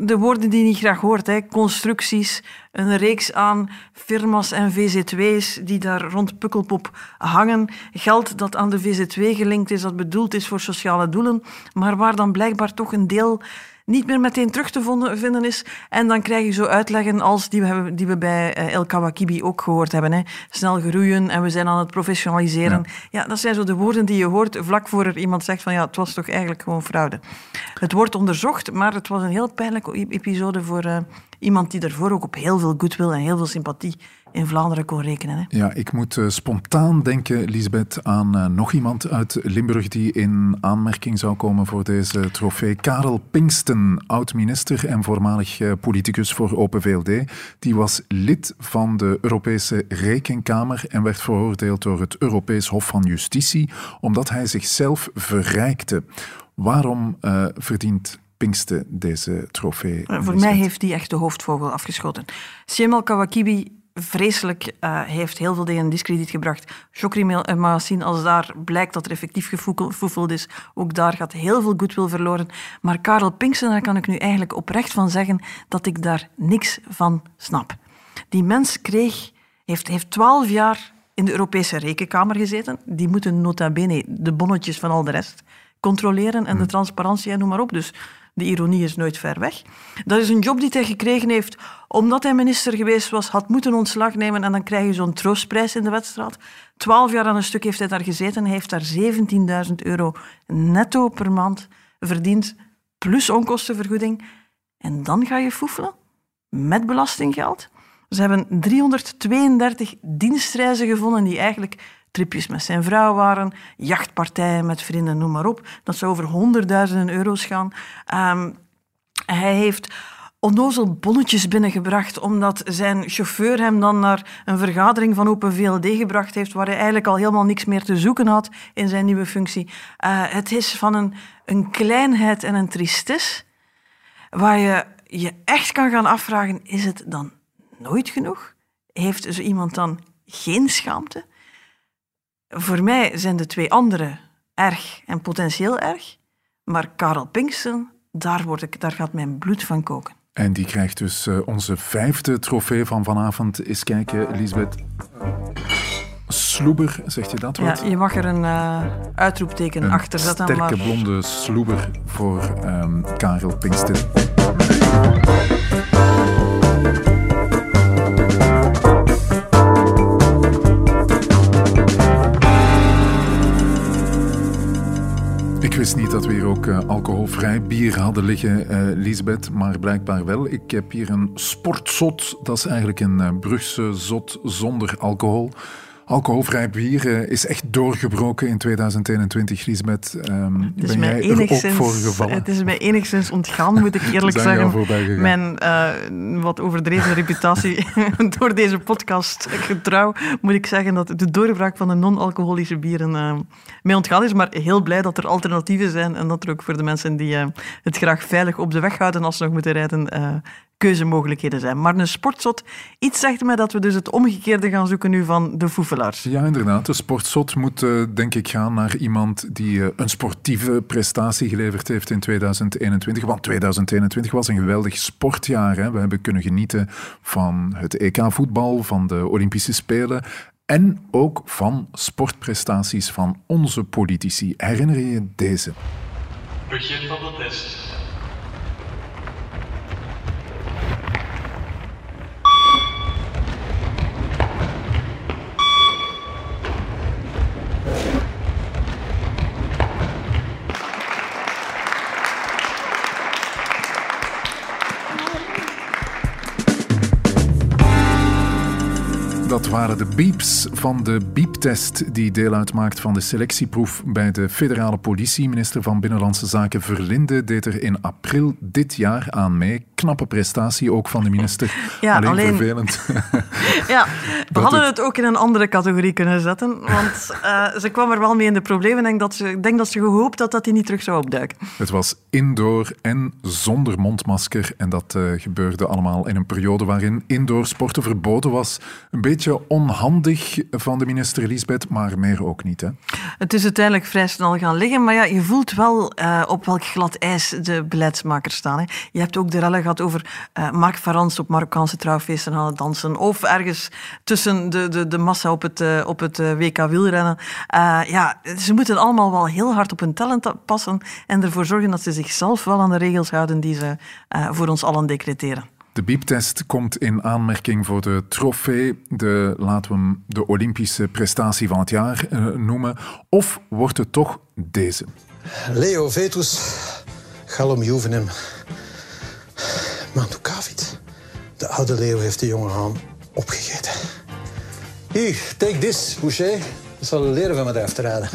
de woorden die je niet graag hoort. Hè. Constructies, een reeks aan firma's en VZW's die daar rond Pukkelpop hangen. Geld dat aan de VZW gelinkt is, dat bedoeld is voor sociale doelen, maar waar dan blijkbaar toch een deel niet meer meteen terug te vinden is. En dan krijg je zo uitleggen als die we, hebben, die we bij uh, El Kawakibi ook gehoord hebben. Hè. Snel groeien en we zijn aan het professionaliseren. Ja. ja. dat zijn zo de woorden die je hoort vlak voor er iemand zegt van ja, het was toch eigenlijk gewoon fraude. Het wordt onderzocht, maar het was een heel pijnlijke episode voor uh, iemand die ervoor ook op heel veel goodwill en heel veel sympathie in Vlaanderen kon rekenen. Hè? Ja, ik moet uh, spontaan denken, Lisbeth, aan uh, nog iemand uit Limburg die in aanmerking zou komen voor deze trofee. Karel Pinksten, oud-minister en voormalig uh, politicus voor Open VLD. Die was lid van de Europese Rekenkamer en werd veroordeeld door het Europees Hof van Justitie omdat hij zichzelf verrijkte. Waarom verdient Pinksten deze trofee? Voor mij heeft hij echt de hoofdvogel afgeschoten. Siemel Kawakibi vreselijk uh, heeft heel veel dingen in discrediet gebracht. Chokri Maasin, als daar blijkt dat er effectief gefoefeld is, ook daar gaat heel veel goodwill verloren. Maar Karel Pinksten, daar kan ik nu eigenlijk oprecht van zeggen dat ik daar niks van snap. Die mens kreeg, heeft, heeft twaalf jaar in de Europese Rekenkamer gezeten. Die moeten nota bene de bonnetjes van al de rest controleren en de hm. transparantie en noem maar op. Dus de ironie is nooit ver weg. Dat is een job die hij gekregen heeft omdat hij minister geweest was, had moeten ontslag nemen en dan krijg je zo'n troostprijs in de wedstrijd. Twaalf jaar aan een stuk heeft hij daar gezeten. Hij heeft daar 17.000 euro netto per maand verdiend, plus onkostenvergoeding. En dan ga je foefelen met belastinggeld. Ze hebben 332 dienstreizen gevonden die eigenlijk tripjes met zijn vrouw waren, jachtpartijen met vrienden, noem maar op. Dat zou over honderdduizenden euro's gaan. Um, hij heeft onnozel bonnetjes binnengebracht, omdat zijn chauffeur hem dan naar een vergadering van Open VLD gebracht heeft, waar hij eigenlijk al helemaal niks meer te zoeken had in zijn nieuwe functie. Uh, het is van een, een kleinheid en een tristesse, waar je je echt kan gaan afvragen, is het dan nooit genoeg? Heeft zo iemand dan geen schaamte? Voor mij zijn de twee anderen erg en potentieel erg, maar Karel Pinksten, daar, word ik, daar gaat mijn bloed van koken. En die krijgt dus uh, onze vijfde trofee van vanavond. Eens kijken, Lisbeth. Sloeber, zegt je dat wat? Ja, je mag er een uh, uitroepteken een achter zetten. Sterke blonde sloeber voor um, Karel Pinkster. Wist niet dat we hier ook uh, alcoholvrij bier hadden liggen, uh, Lisbeth, maar blijkbaar wel. Ik heb hier een sportzot, dat is eigenlijk een uh, Brugse zot zonder alcohol. Alcoholvrij bier uh, is echt doorgebroken in 2021, Lisbeth. Um, ben jij er ook voor gevallen? Het is mij enigszins ontgaan, moet ik eerlijk zeggen. Mijn uh, wat overdreven reputatie door deze podcast getrouw, moet ik zeggen dat de doorbraak van de non-alcoholische bieren uh, mij ontgaan is. Maar heel blij dat er alternatieven zijn en dat er ook voor de mensen die het graag veilig op de weg houden als ze nog moeten rijden, keuzemogelijkheden zijn. Maar een sportzot, iets zegt mij dat we dus het omgekeerde gaan zoeken nu van de foefelaars. Ja, inderdaad. De sportzot moet uh, denk ik gaan naar iemand die uh, een sportieve prestatie geleverd heeft in 2021. Want 2021 was een geweldig sportjaar. Hè. We hebben kunnen genieten van het EK-voetbal, van de Olympische Spelen En ook van sportprestaties van onze politici. Herinner je je deze? Begin van de test. Waren de beeps van de beeptest die deel uitmaakt van de selectieproef bij de federale politie. Minister van Binnenlandse Zaken Verlinde deed er in april dit jaar aan mee. Knappe prestatie ook van de minister. Ja, alleen, alleen- vervelend. Ja, we hadden het- het ook in een andere categorie kunnen zetten. Want eh, ze kwam er wel mee in de problemen. Ik denk dat ze, denk dat ze gehoopt dat dat die niet terug zou opduiken. Het was indoor en zonder mondmasker. En dat eh, gebeurde allemaal in een periode waarin indoor sporten verboden was. Een beetje onhandig van de minister Lisbeth, maar meer ook niet. Hè? Het is uiteindelijk vrij snel gaan liggen, maar ja, je voelt wel eh, op welk glad ijs de beleidsmakers staan. Hè. Je hebt ook de rellen gehad over eh, Mark Varans op Marokkaanse trouwfeesten aan het dansen, of ergens tussen de, de, de massa op het, eh, op het eh, WK wielrennen. Eh, ja, ze moeten allemaal wel heel hard op hun talent passen en ervoor zorgen dat ze zichzelf wel aan de regels houden die ze eh, voor ons allen decreteren. De bieptest komt in aanmerking voor de trofee, de, laten we hem de Olympische prestatie van het jaar eh, noemen. Of wordt het toch deze? Leo Vetus, Galom Juvenem, Mandukavit. De oude leeuw heeft de jonge haan opgegeten. Hier, take this, Boucher. Dat zal leren van me af te rijden.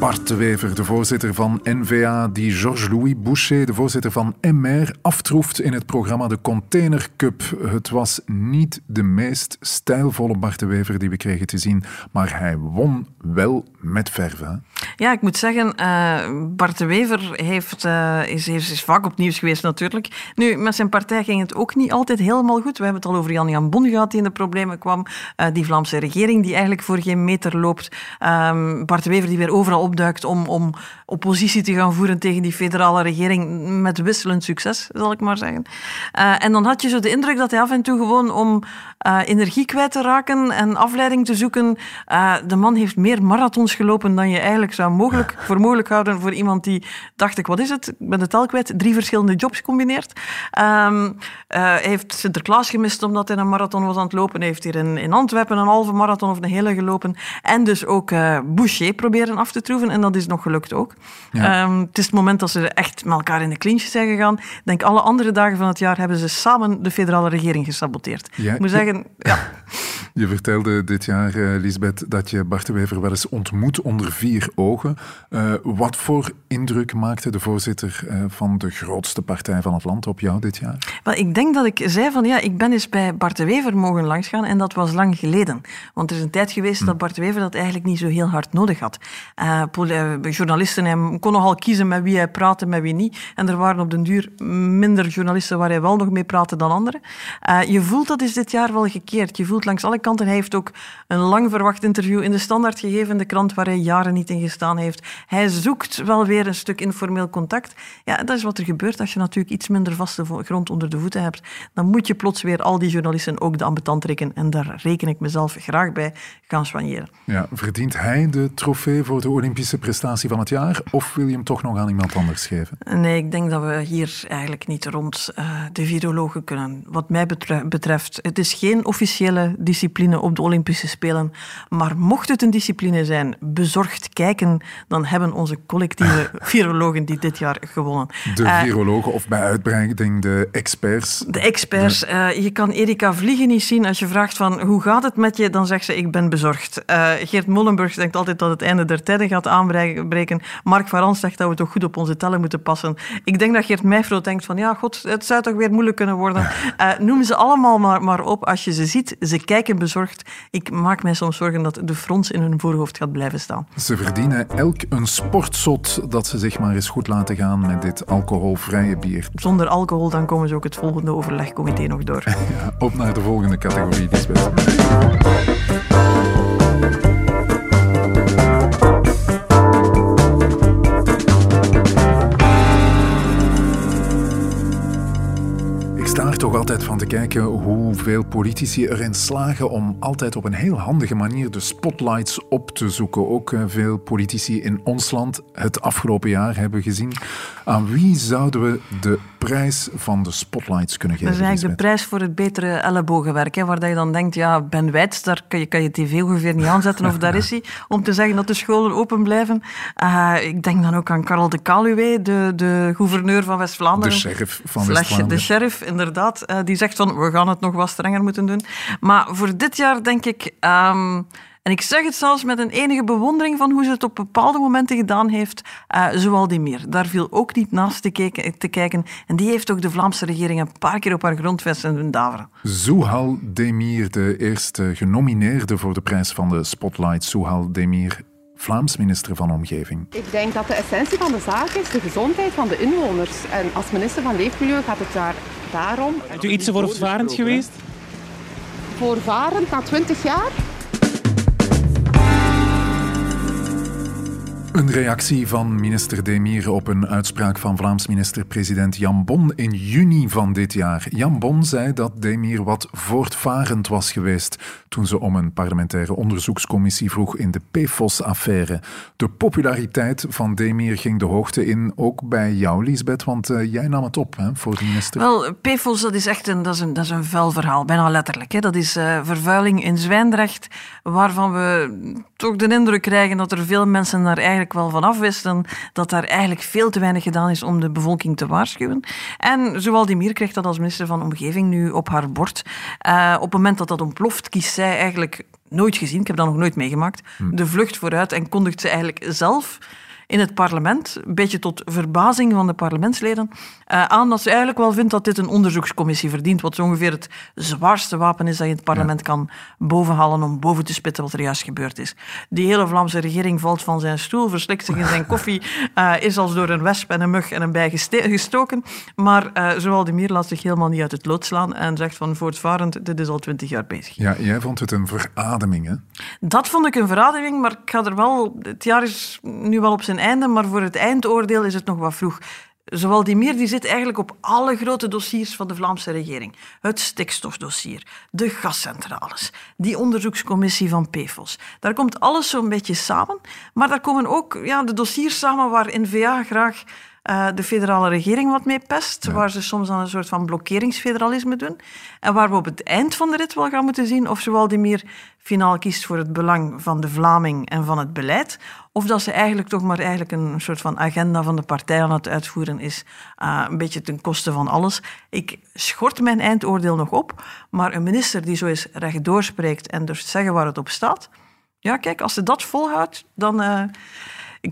Bart de Wever, de voorzitter van NVA, die Georges-Louis Boucher, de voorzitter van MR, aftroeft in het programma de Container Cup. Het was niet de meest stijlvolle Bart de Wever die we kregen te zien, maar hij won wel met verf. hè? Ja, ik moet zeggen, eh, Bart de Wever heeft, eh, is, vaak op nieuws geweest natuurlijk. Nu, met zijn partij ging het ook niet altijd helemaal goed. We hebben het al over Jan-Jan Bon gehad die in de problemen kwam. Eh, die Vlaamse regering die eigenlijk voor geen meter loopt. Ehm, Bart de Wever die weer overal om, om oppositie te gaan voeren tegen die federale regering met wisselend succes, zal ik maar zeggen. Eh, en dan had je zo de indruk dat hij af en toe gewoon om eh, energie kwijt te raken en afleiding te zoeken. eh, de man heeft meer marathons gelopen dan je eigenlijk zou mogelijk, voor mogelijk houden voor iemand die, dacht ik, wat is het? Ik ben de tel kwijt, drie verschillende jobs combineert. Ehm, eh, hij heeft Sinterklaas gemist omdat hij een marathon was aan het lopen. Hij heeft hier in, in Antwerpen een halve marathon of een hele gelopen. En dus ook Boucher proberen af te troeven. En dat is nog gelukt ook. Ja. Ehm, het is het moment dat ze echt met elkaar in de clinch zijn gegaan. Ik denk alle andere dagen van het jaar hebben ze samen de federale regering gesaboteerd. Ja. Ik moet zeggen, ja, Je vertelde dit jaar, eh, Lisbeth, dat je Bart de Wever wel eens ontmoet onder vier ogen. Eh, wat voor indruk maakte de voorzitter eh, van de grootste partij van het land op jou dit jaar? Wel, ik denk dat ik zei van ja, ik ben eens bij Bart de Wever mogen langsgaan en dat was lang geleden. Want er is een tijd geweest dat Bart de Wever dat eigenlijk niet zo heel hard nodig had. Journalisten, hij kon nogal kiezen met wie hij praatte, met wie niet. En er waren op den duur minder journalisten waar hij wel nog mee praatte dan anderen. Je voelt dat is dit jaar wel gekeerd. Je voelt langs alle kanten, hij heeft ook een lang verwacht interview in de Standaard gegeven, de krant waar hij jaren niet in gestaan heeft. Hij zoekt wel weer een stuk informeel contact. Ja, dat is wat er gebeurt als je natuurlijk iets minder vaste grond onder de voeten hebt. Dan moet je plots weer al die journalisten ook de ambetant trekken. En daar reken ik mezelf graag bij gaan soigneren. Ja, verdient hij de trofee voor de Olympische prestatie van het jaar? Of wil je hem toch nog aan iemand anders geven? Nee, ik denk dat we hier eigenlijk niet rond eh, de virologen kunnen. Wat mij betre- betreft, het is geen officiële discipline op de Olympische Spelen. Maar mocht het een discipline zijn, bezorgd kijken, dan hebben onze collectieve virologen die dit jaar gewonnen. De Eh, virologen of bij uitbreiding de experts? de experts. eh, je kan Erika Vliegen niet zien. Als je vraagt van hoe gaat het met je, dan zegt ze ik ben bezorgd. Eh, Geert Mollenburg denkt altijd dat het einde der tijden gaat aanbreken. Mark Varans zegt dat we toch goed op onze tellen moeten passen. Ik denk dat Geert Meijfro denkt van ja, god, het zou toch weer moeilijk kunnen worden. Noem ze allemaal maar, maar op. Als je ze ziet, ze kijken bezorgd. Ik maak mij soms zorgen dat de frons in hun voorhoofd gaat blijven staan. Ze verdienen elk een sportzot dat ze zich maar eens goed laten gaan met dit alcoholvrije bier. Zonder alcohol, dan komen ze ook het volgende overlegcomité nog door. Ja, op naar de volgende categorie, Lisbeth. Staart toch altijd van te kijken hoeveel politici erin slagen om altijd op een heel handige manier de spotlights op te zoeken. Ook eh, veel politici in ons land het afgelopen jaar hebben gezien. Aan wie zouden we de prijs van de spotlights kunnen geven? Dat is eigenlijk de prijs voor het betere ellebogenwerk. Hè, waar je dan denkt, ja, Ben Wijts, daar kan je, kan je tv ongeveer niet aanzetten of daar is hij, om te zeggen dat de scholen open blijven. Uh, ik denk dan ook aan Karel de Kaluwe, de, de gouverneur van West-Vlaanderen. De sheriff van West-Vlaanderen. De sheriff, inderdaad. Uh, die zegt van, we gaan het nog wat strenger moeten doen. Maar voor dit jaar denk ik... Um, en ik zeg het zelfs met een enige bewondering van hoe ze het op bepaalde momenten gedaan heeft, uh, Zoaldemir. Daar viel ook niet naast te kijken, te kijken. En die heeft ook de Vlaamse regering een paar keer op haar grondvesten doen daveren. Demir, de eerste genomineerde voor de prijs van de Spotlight. Zouhal Demir, Vlaams minister van Omgeving. Ik denk dat de essentie van de zaak is de gezondheid van de inwoners. En als minister van Leefmilieu gaat het daar daarom. Bent u iets voortvarend geweest? Voorvarend na 20 jaar? Een reactie van minister Demir op een uitspraak van Vlaams minister-president Jan Bon in juni van dit jaar. Jan Bon zei dat Demir wat voortvarend was geweest toen ze om een parlementaire onderzoekscommissie vroeg in de PFOS-affaire. De populariteit van Demir ging de hoogte in, ook bij jou, Lisbeth, want uh, jij nam het op hè, voor de minister. Wel, PFOS dat is echt een, dat is een, dat is een vuil verhaal, bijna letterlijk. Hè. Dat is uh, vervuiling in Zwijndrecht, waarvan we toch de indruk krijgen dat er veel mensen daar eigenlijk wel van afwisten dat daar eigenlijk veel te weinig gedaan is om de bevolking te waarschuwen. En Zowaldimir krijgt dat als minister van Omgeving nu op haar bord. Uh, op het moment dat dat ontploft, kiest zij eigenlijk nooit gezien, ik heb dat nog nooit meegemaakt, hm. de vlucht vooruit en kondigt ze eigenlijk zelf in het parlement, een beetje tot verbazing van de parlementsleden, uh, aan dat ze eigenlijk wel vindt dat dit een onderzoekscommissie verdient, wat zo ongeveer het zwaarste wapen is dat je in het parlement ja. kan bovenhalen om boven te spitten wat er juist gebeurd is. Die hele Vlaamse regering valt van zijn stoel, verslikt zich in zijn koffie, uh, is als door een wesp en een mug en een bij gestoken, maar uh, zoal de Mier laat zich helemaal niet uit het lood slaan en zegt van voortvarend, dit is al twintig jaar bezig. Ja, jij vond het een verademing, hè? Dat vond ik een verademing, maar ik ga er wel... Het jaar is nu wel op zijn einde, maar voor het eindoordeel is het nog wat vroeg. Zowel die meer die zit eigenlijk op alle grote dossiers van de Vlaamse regering. Het stikstofdossier, de gascentrales, die onderzoekscommissie van PFOS. Daar komt alles zo'n beetje samen. Maar daar komen ook ja, de dossiers samen waar N-VA graag uh, de federale regering wat mee pest, ja. waar ze soms aan een soort van blokkeringsfederalisme doen. En waar we op het eind van de rit wel gaan moeten zien of ze meer finaal kiest voor het belang van de Vlaming en van het beleid, of dat ze eigenlijk toch maar eigenlijk een soort van agenda van de partij aan het uitvoeren is, uh, een beetje ten koste van alles. Ik schort mijn eindoordeel nog op, maar een minister die zo eens rechtdoor spreekt en durft zeggen waar het op staat, ja kijk, als ze dat volhoudt, dan... Uh,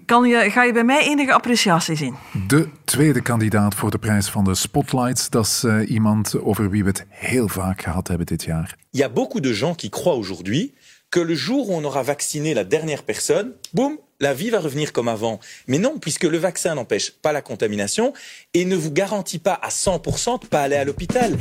kan je, ga je bij mij enige appreciatie zien. De tweede kandidaat voor de prijs van de Spotlights, dat is uh, iemand over wie we het heel vaak gehad hebben dit jaar. Il y a beaucoup de gens qui croient aujourd'hui que le jour où on aura vacciné la dernière personne, boum, la vie va revenir comme avant. Mais non, puisque le vaccin n'empêche pas la contamination et ne vous garantit pas à 100% de pas aller à l'hôpital.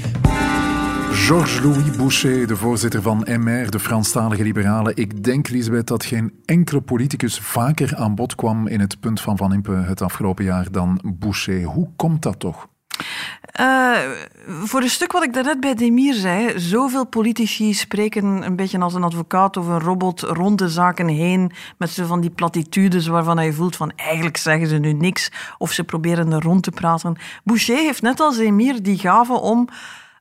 Georges-Louis Boucher, de voorzitter van MR, de Franstalige Liberalen. Ik denk, Lisbeth, dat geen enkele politicus vaker aan bod kwam in het punt van Van Impe het afgelopen jaar dan Boucher. Hoe komt dat toch? Uh, voor een stuk wat ik daarnet bij Demir zei, zoveel politici spreken een beetje als een advocaat of een robot rond de zaken heen, met zo van die platitudes waarvan je voelt van eigenlijk zeggen ze nu niks, of ze proberen er rond te praten. Boucher heeft net als Demir die gave om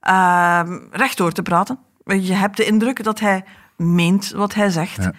uh, rechtdoor te praten. Je hebt de indruk dat hij meent wat hij zegt. Ja.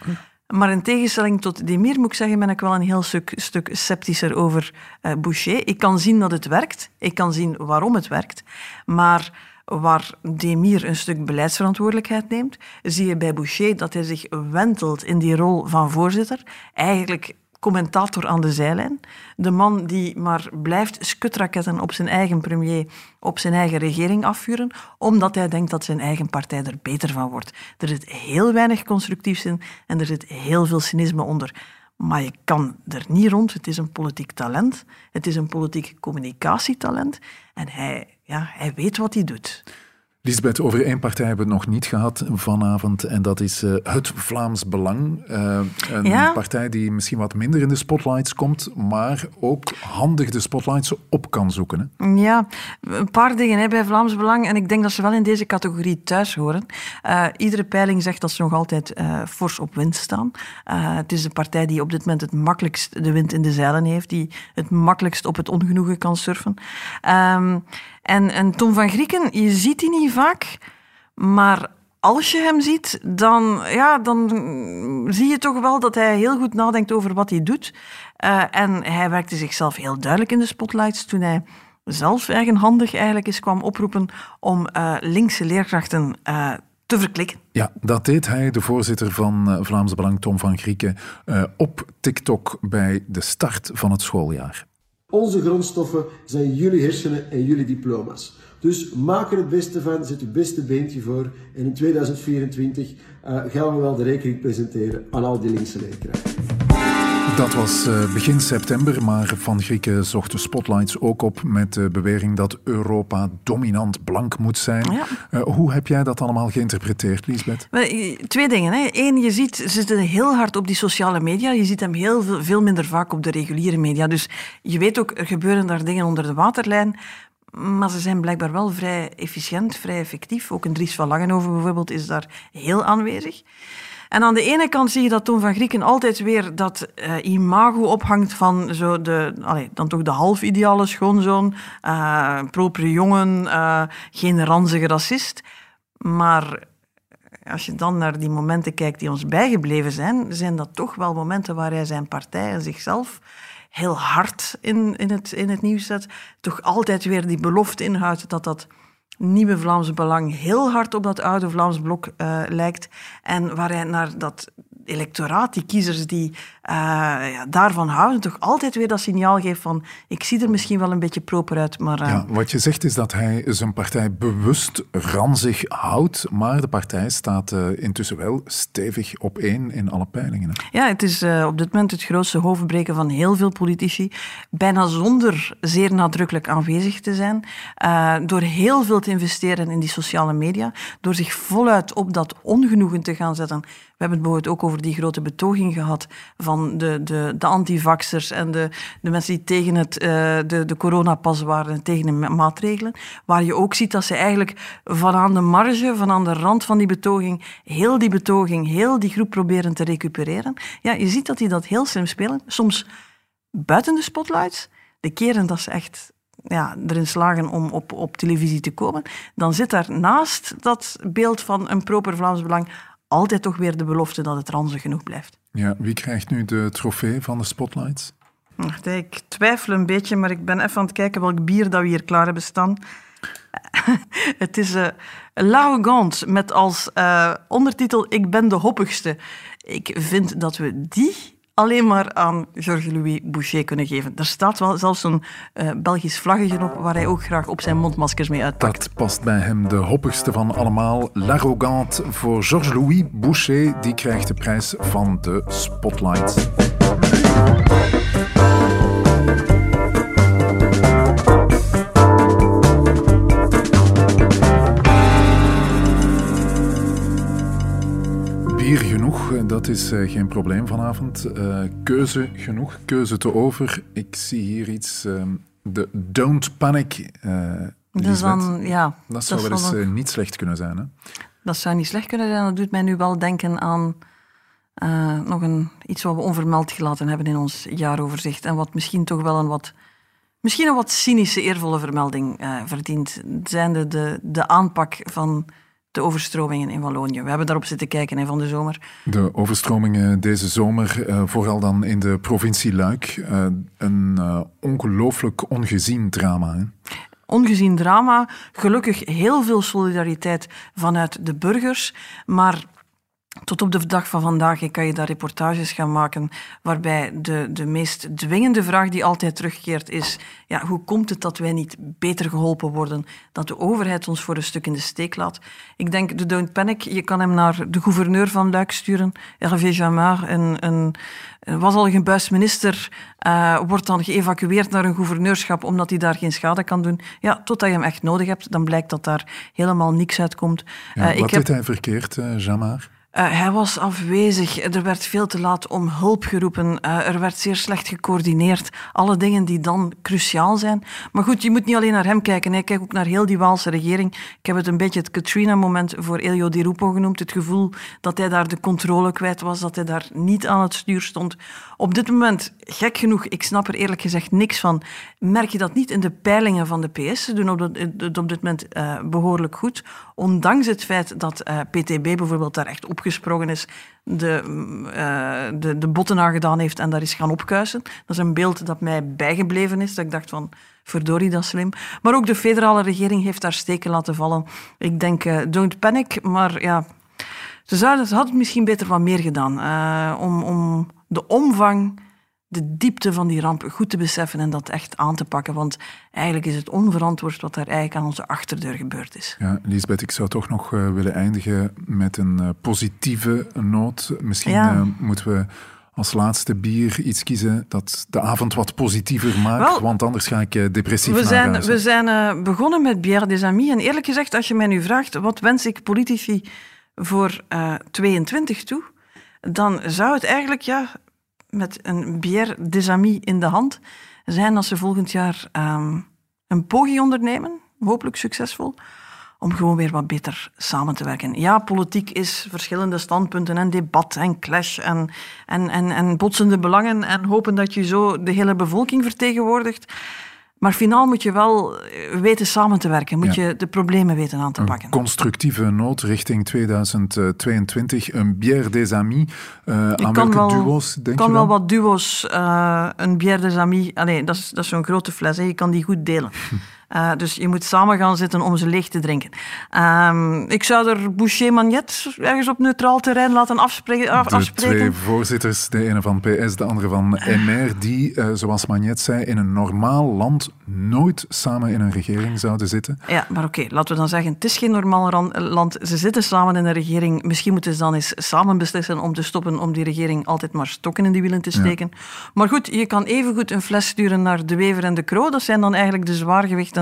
Maar in tegenstelling tot Demir, moet ik zeggen, ben ik wel een heel stuk, stuk sceptischer over uh, Boucher. Ik kan zien dat het werkt. Ik kan zien waarom het werkt. Maar waar Demir een stuk beleidsverantwoordelijkheid neemt, zie je bij Boucher dat hij zich wentelt in die rol van voorzitter. Eigenlijk commentator aan de zijlijn. De man die maar blijft skutraketten op zijn eigen premier, op zijn eigen regering afvuren, omdat hij denkt dat zijn eigen partij er beter van wordt. Er zit heel weinig constructiefs in en er zit heel veel cynisme onder. Maar je kan er niet rond. Het is een politiek talent. Het is een politiek communicatietalent. En hij, ja, hij weet wat hij doet. Lisbeth, over één partij hebben we het nog niet gehad vanavond. En dat is uh, het Vlaams Belang. Uh, een Ja. partij die misschien wat minder in de spotlights komt, maar ook handig de spotlights op kan zoeken. Hè? Ja, een paar dingen hè, bij Vlaams Belang. En ik denk dat ze wel in deze categorie thuis horen. Eh, iedere peiling zegt dat ze nog altijd eh, fors op winst staan. Eh, het is de partij die op dit moment het makkelijkst de wind in de zeilen heeft. Die het makkelijkst op het ongenoegen kan surfen. Ehm, en, en Tom van Grieken, je ziet die niet vaak. Maar als je hem ziet, dan, ja, dan zie je toch wel dat hij heel goed nadenkt over wat hij doet. Eh, en hij werkte zichzelf heel duidelijk in de spotlights toen hij zelf eigenhandig eigenlijk eens kwam oproepen om eh, linkse leerkrachten eh, te verklikken. Ja, dat deed hij, de voorzitter van Vlaams Belang, Tom van Grieken, op TikTok bij de start van het schooljaar. Onze grondstoffen zijn jullie hersenen en jullie diploma's. Dus maak er het beste van, zet je beste beentje voor. En in 2024 eh, gaan we wel de rekening presenteren aan al die linkse leerkrachten. Dat was eh, begin september, maar Van Grieken zocht de spotlights ook op met de bewering dat Europa dominant blank moet zijn. Ja. Eh, hoe heb jij dat allemaal geïnterpreteerd, Lisbeth? Twee dingen. Hè. Eén, je ziet, ze zitten heel hard op die sociale media. Je ziet hem heel veel, veel minder vaak op de reguliere media. Dus je weet ook, er gebeuren daar dingen onder de waterlijn. Maar ze zijn blijkbaar wel vrij efficiënt, vrij effectief. Ook een Dries van Langenhoven bijvoorbeeld is daar heel aanwezig. En aan de ene kant zie je dat Tom van Grieken altijd weer dat eh, imago ophangt van zo de, dan toch de half-ideale schoonzoon, propere jongen, eh, geen ranzige racist. Maar als je dan naar die momenten kijkt die ons bijgebleven zijn, zijn dat toch wel momenten waar hij zijn partij en zichzelf heel hard in, in, het, in het nieuws zet. Toch altijd weer die belofte inhoudt dat dat nieuwe Vlaamse Belang heel hard op dat oude Vlaams blok eh, lijkt. En waar hij naar dat electoraat, die kiezers die eh, ja, daarvan houden, toch altijd weer dat signaal geeft van ik zie er misschien wel een beetje proper uit, maar... eh, Ja, wat je zegt is dat hij zijn partij bewust ranzig houdt, maar de partij staat eh, intussen wel stevig op één in alle peilingen. hè. Ja, het is op dit moment het grootste hoofdbreken van heel veel politici. Bijna zonder zeer nadrukkelijk aanwezig te zijn. Door heel veel te investeren in die sociale media. Door zich voluit op dat ongenoegen te gaan zetten. We hebben het bijvoorbeeld ook over die grote betoging gehad van de, de, de antivaxers en de, de mensen die tegen het, eh, de, de coronapas waren en tegen de ma- maatregelen. Waar je ook ziet dat ze eigenlijk van aan de marge, van aan de rand van die betoging, heel die betoging, heel die groep proberen te recupereren. Ja, je ziet dat die dat heel slim spelen. Soms buiten de spotlights. De keren dat ze echt ja, erin slagen om op, op televisie te komen, dan zit daar naast dat beeld van een proper Vlaams Belang altijd toch weer de belofte dat het ranzig genoeg blijft. Ja, wie krijgt nu de trofee van de spotlights? Ik twijfel een beetje, maar ik ben even aan het kijken welk bier dat we hier klaar hebben staan. het is eh L'arrogant met als eh, ondertitel Ik ben de hoppigste. Ik vind dat we die alleen maar aan Georges-Louis Boucher kunnen geven. Er staat wel zelfs een eh, Belgisch vlaggetje op waar hij ook graag op zijn mondmaskers mee uitpakt. Dat past bij hem de hoppigste van allemaal. L'arrogant voor Georges-Louis Boucher. Die krijgt de prijs van de Spotlight. Bier genoeg, dat is eh, geen probleem vanavond. Eh, keuze genoeg, keuze te over. Ik zie hier iets, ehm, de Don't Panic. Lisbeth. dan, ja, Dat zou wel eens niet slecht kunnen zijn. Hè? Dat zou niet slecht kunnen zijn. Dat doet mij nu wel denken aan nog een, iets wat we onvermeld gelaten hebben in ons jaaroverzicht. En wat misschien toch wel een wat, misschien een wat cynische, eervolle vermelding verdient. Zijnde de, de aanpak van de overstromingen in Wallonië. We hebben daarop zitten kijken hè, van de zomer. De overstromingen deze zomer, eh, vooral dan in de provincie Luik, eh, een eh, ongelooflijk ongezien drama. Hè? ongezien drama. Gelukkig heel veel solidariteit vanuit de burgers. Maar tot op de dag van vandaag kan je daar reportages gaan maken waarbij de, de meest dwingende vraag die altijd terugkeert is ja, hoe komt het dat wij niet beter geholpen worden, dat de overheid ons voor een stuk in de steek laat. Ik denk, de Don't Panic, je kan hem naar de gouverneur van Luik sturen, Hervé Jamard, een, een, was al gebuist minister, uh, wordt dan geëvacueerd naar een gouverneurschap omdat hij daar geen schade kan doen. Ja, totdat je hem echt nodig hebt, dan blijkt dat daar helemaal niks uitkomt. Ja, uh, wat deed hij verkeerd, uh, Jamard? Uh, hij was afwezig. Er werd veel te laat om hulp geroepen. Uh, er werd zeer slecht gecoördineerd. Alle dingen die dan cruciaal zijn. Maar goed, je moet niet alleen naar hem kijken. Hij kijkt ook naar heel die Waalse regering. Ik heb het een beetje het Katrina-moment voor Elio Di Rupo genoemd. Het gevoel dat hij daar de controle kwijt was. Dat hij daar niet aan het stuur stond. Op dit moment, gek genoeg, ik snap er eerlijk gezegd niks van. Merk je dat niet in de peilingen van de PS? Ze doen op, dat, op dit moment uh, behoorlijk goed. Ondanks het feit dat PTB bijvoorbeeld daar echt op gesprongen is, de, uh, de, de botten aangedaan heeft en daar is gaan opkuisen. Dat is een beeld dat mij bijgebleven is, dat ik dacht van, verdorie, dat slim. Maar ook de federale regering heeft daar steken laten vallen. Ik denk, don't panic, maar ja... Ze, zouden, hadden misschien beter wat meer gedaan om, om de omvang de diepte van die ramp goed te beseffen en dat echt aan te pakken. Want eigenlijk is het onverantwoord wat daar eigenlijk aan onze achterdeur gebeurd is. Ja, Lisbeth, ik zou toch nog uh, willen eindigen met een uh, positieve noot. Misschien ja. uh, moeten we als laatste bier iets kiezen dat de avond wat positiever maakt, Wel, want anders ga ik depressief we naar zijn, huis. We zijn begonnen met Bière des Amis en eerlijk gezegd, als je mij nu vraagt wat wens ik politici voor 22 toe, dan zou het eigenlijk ja, met een bière des amis in de hand zijn als ze volgend jaar um, een poging ondernemen, hopelijk succesvol, om gewoon weer wat beter samen te werken. Ja, politiek is verschillende standpunten en debat en clash en, en, en, en botsende belangen en hopen dat je zo de hele bevolking vertegenwoordigt. Maar finaal moet je wel weten samen te werken, moet ja. je de problemen weten aan te pakken. Een constructieve noot richting 2022, een bière des amis. Uh, aan welke wel, duo's denk kan je wel wel? wat duo's, uh, een bière des amis, allez, dat is, dat is zo'n grote fles, hè. je kan die goed delen. Uh, dus je moet samen gaan zitten om ze leeg te drinken. Um, ik zou er Boucher Magnet ergens op neutraal terrein laten afspreken. Af, de afspreken. twee voorzitters, de ene van PS, de andere van MR, die, uh, zoals Magnet zei, in een normaal land nooit samen in een regering zouden zitten. Ja, maar oké, okay, laten we dan zeggen, het is geen normaal land. Ze zitten samen in een regering. Misschien moeten ze dan eens samen beslissen om te stoppen om die regering altijd maar stokken in die wielen te steken. Ja. Maar goed, je kan evengoed een fles sturen naar De Wever en De Kroo. Dat zijn dan eigenlijk de zwaargewichten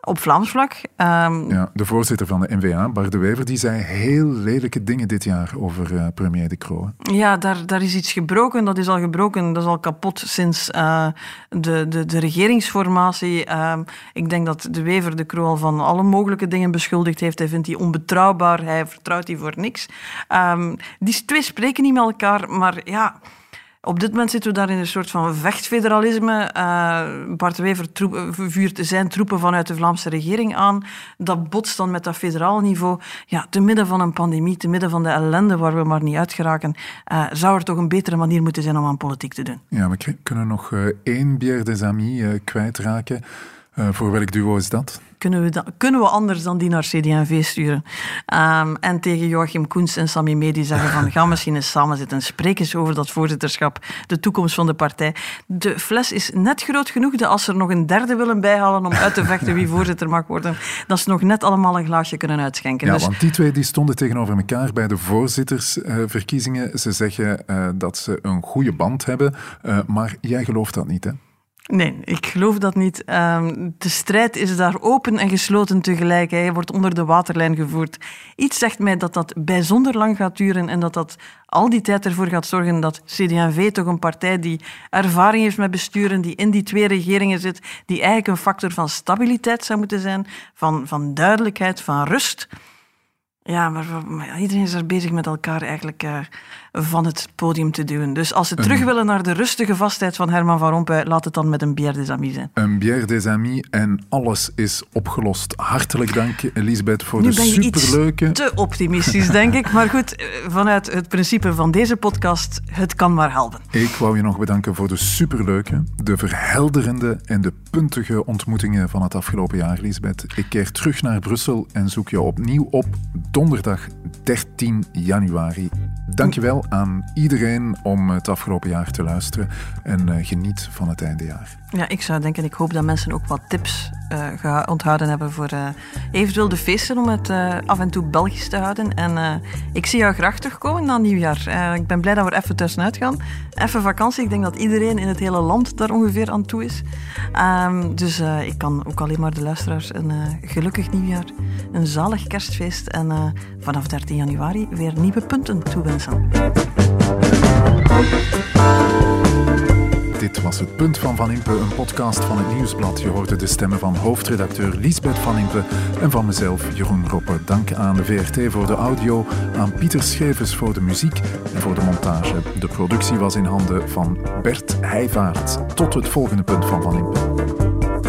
op Vlaams vlak. Um, ja, de voorzitter van de NVA, Bart de Wever, die zei heel lelijke dingen dit jaar over uh, premier De Croo. Ja, daar, daar is iets gebroken. Dat is al gebroken, dat is al kapot sinds uh, de, de, de regeringsformatie. Um, ik denk dat de Wever De Croo al van alle mogelijke dingen beschuldigd heeft. Hij vindt die onbetrouwbaar, hij vertrouwt die voor niks. Um, die twee spreken niet met elkaar, maar ja... Op dit moment zitten we daar in een soort van vechtfederalisme. Uh, Bart Wever vuurt zijn troepen vanuit de Vlaamse regering aan. Dat botst dan met dat federaal niveau. Ja, te midden van een pandemie, te midden van de ellende waar we maar niet uit geraken, uh, zou er toch een betere manier moeten zijn om aan politiek te doen. Ja, we kunnen nog uh, één Bière des Amis kwijtraken. voor welk duo is dat? Kunnen we, dan, kunnen we anders dan die naar CD&V sturen? Um, en tegen Joachim Koens en Sami Medi zeggen van ga misschien eens samen zitten en spreek eens over dat voorzitterschap, de toekomst van de partij. De fles is net groot genoeg dat als ze er nog een derde willen bijhalen om uit te vechten wie voorzitter mag worden, dat ze nog net allemaal een glaasje kunnen uitschenken. Ja, dus, want die twee die stonden tegenover elkaar bij de voorzittersverkiezingen. Ze zeggen uh, dat ze een goede band hebben, uh, maar jij gelooft dat niet, hè? Nee, ik geloof dat niet. Um, de strijd is daar open en gesloten tegelijk. Hij wordt onder de waterlijn gevoerd. Iets zegt mij dat dat bijzonder lang gaat duren en dat dat al die tijd ervoor gaat zorgen dat CD&V toch een partij die ervaring heeft met besturen, die in die twee regeringen zit, die eigenlijk een factor van stabiliteit zou moeten zijn, van, van duidelijkheid, van rust. Ja, maar, maar iedereen is er bezig met elkaar eigenlijk uh, van het podium te duwen. Dus als ze een... terug willen naar de rustige vastheid van Herman van Rompuy, laat het dan met een bière des amis zijn. Een bière des amis en alles is opgelost. Hartelijk dank, Elisabeth, voor nu de ben je superleuke... Iets te optimistisch, denk ik. Maar goed, vanuit het principe van deze podcast, het kan maar helpen. Ik wou je nog bedanken voor de superleuke, de verhelderende en de puntige ontmoetingen van het afgelopen jaar, Elisabeth. Ik keer terug naar Brussel en zoek je opnieuw op donderdag 13 januari. Dankjewel aan iedereen om het afgelopen jaar te luisteren en uh, geniet van het eindejaar. Ja, ik zou denken, ik hoop dat mensen ook wat tips uh, onthouden hebben voor uh, eventueel de feesten om het af en toe Belgisch te houden. En ik zie jou graag terugkomen na nieuwjaar. ik ben blij dat we er even tussenuit gaan. Even vakantie. Ik denk dat iedereen in het hele land daar ongeveer aan toe is. Um, dus ik kan ook alleen maar de luisteraars een gelukkig nieuwjaar, een zalig kerstfeest en vanaf 13 januari weer nieuwe punten toewensen. Dit was het Punt van Van Impe, een podcast van het Nieuwsblad. Je hoorde de stemmen van hoofdredacteur Liesbeth Van Impe en van mezelf, Jeroen Roppe. Dank aan de VRT voor de audio, aan Pieter Schevers voor de muziek en voor de montage. De productie was in handen van Bert Heijvaart. Tot het volgende Punt van Van Impe.